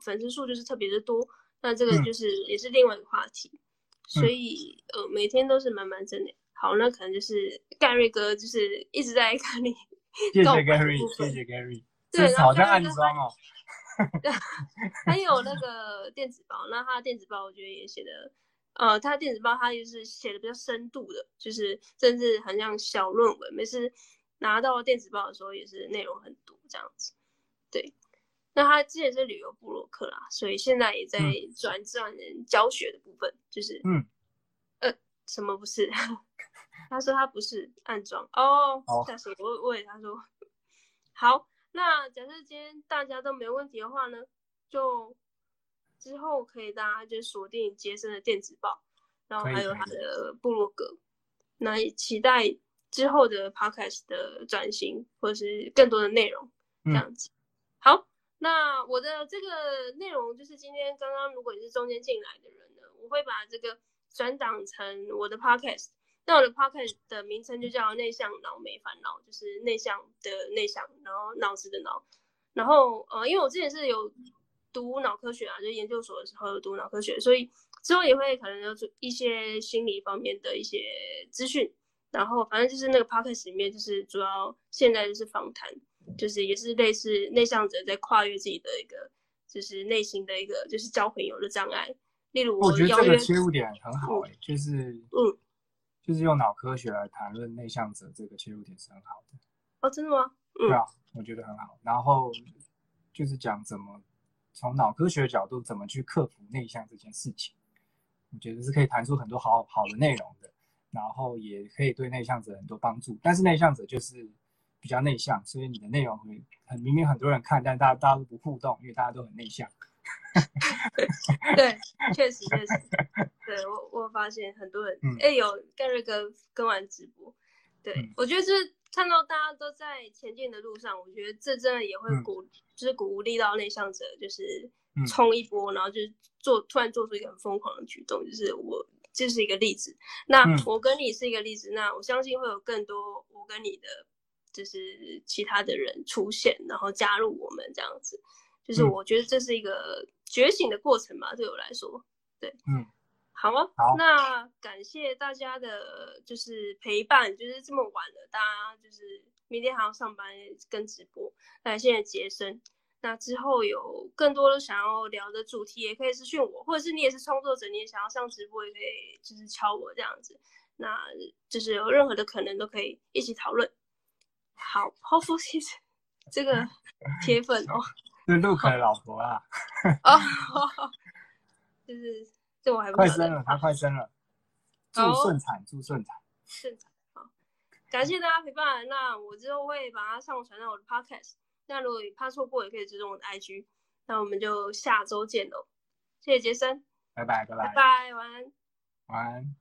Speaker 1: 粉丝数就是特别的多，那这个就是也是另外一个话题。所以，呃，每天都是满满正的。好，那可能就是盖瑞哥，就是一直在看你。
Speaker 2: 谢谢盖瑞，谢谢盖瑞。对，好像暗装哦。
Speaker 1: 还有那个电子报，那他的电子报我觉得也写的，呃，他的电子报他就是写的比较深度的，就是甚至很像小论文。每次拿到电子报的时候，也是内容很多这样子。对。那他之前是旅游部落客啦，所以现在也在转战教学的部分，嗯、就是嗯呃什么不是？他说他不是暗装哦，吓死我！我问他说 好，那假设今天大家都没问题的话呢，就之后可以大家就锁定杰森的电子报，然后还有他的部落格，那也期待之后的 podcast 的转型或者是更多的内容这样子，嗯、好。那我的这个内容就是今天刚刚，如果你是中间进来的人呢，我会把这个转档成我的 podcast。那我的 podcast 的名称就叫内向脑没烦恼，就是内向的内向，然后脑子的脑。然后呃，因为我之前是有读脑科学啊，就研究所的时候有读脑科学，所以之后也会可能有一些心理方面的一些资讯。然后反正就是那个 podcast 里面，就是主要现在就是访谈。就是也是类似内向者在跨越自己的一个，就是内心的一个，就是交朋友的障碍。例如我，
Speaker 2: 我觉得这个切入点很好哎、欸，嗯、就是嗯，就是用脑科学来谈论内向者这个切入点是很好的。
Speaker 1: 哦，真的吗？嗯、
Speaker 2: 对啊，我觉得很好。然后就是讲怎么从脑科学的角度怎么去克服内向这件事情，我觉得是可以谈出很多好好的内容的，然后也可以对内向者很多帮助。但是内向者就是。比较内向，所以你的内容会很明明很多人看，但大家大家都不互动，因为大家都很内向。
Speaker 1: 对，确实确实，对我我发现很多人，哎、嗯，有盖瑞哥跟完直播，对、嗯、我觉得就是看到大家都在前进的路上，我觉得这真的也会鼓，嗯、就是鼓励到内向者，就是冲一波，嗯、然后就是做突然做出一个很疯狂的举动，就是我这是一个例子。那我跟你是一个例子，那我相信会有更多我跟你的。就是其他的人出现，然后加入我们这样子，就是我觉得这是一个觉醒的过程吧，嗯、对我来说，对，嗯，好啊，好，那感谢大家的，就是陪伴，就是这么晚了，大家就是明天还要上班跟直播，那现在杰森，那之后有更多的想要聊的主题，也可以私讯我，或者是你也是创作者，你也想要上直播，也可以就是敲我这样子，那就是有任何的可能都可以一起讨论。好，泡芙其实这个铁粉哦，
Speaker 2: 是陆可的老婆啊。
Speaker 1: 哦，就是这我还不
Speaker 2: 快生了，他快生了，祝顺产，祝顺产，
Speaker 1: 顺产。好，感谢大家陪伴。那我之后会把它上传到我的 podcast。那如果你怕错过，也可以追踪我的 IG。那我们就下周见喽，谢谢杰森，
Speaker 2: 拜拜拜拜
Speaker 1: 拜拜，晚安，
Speaker 2: 晚安。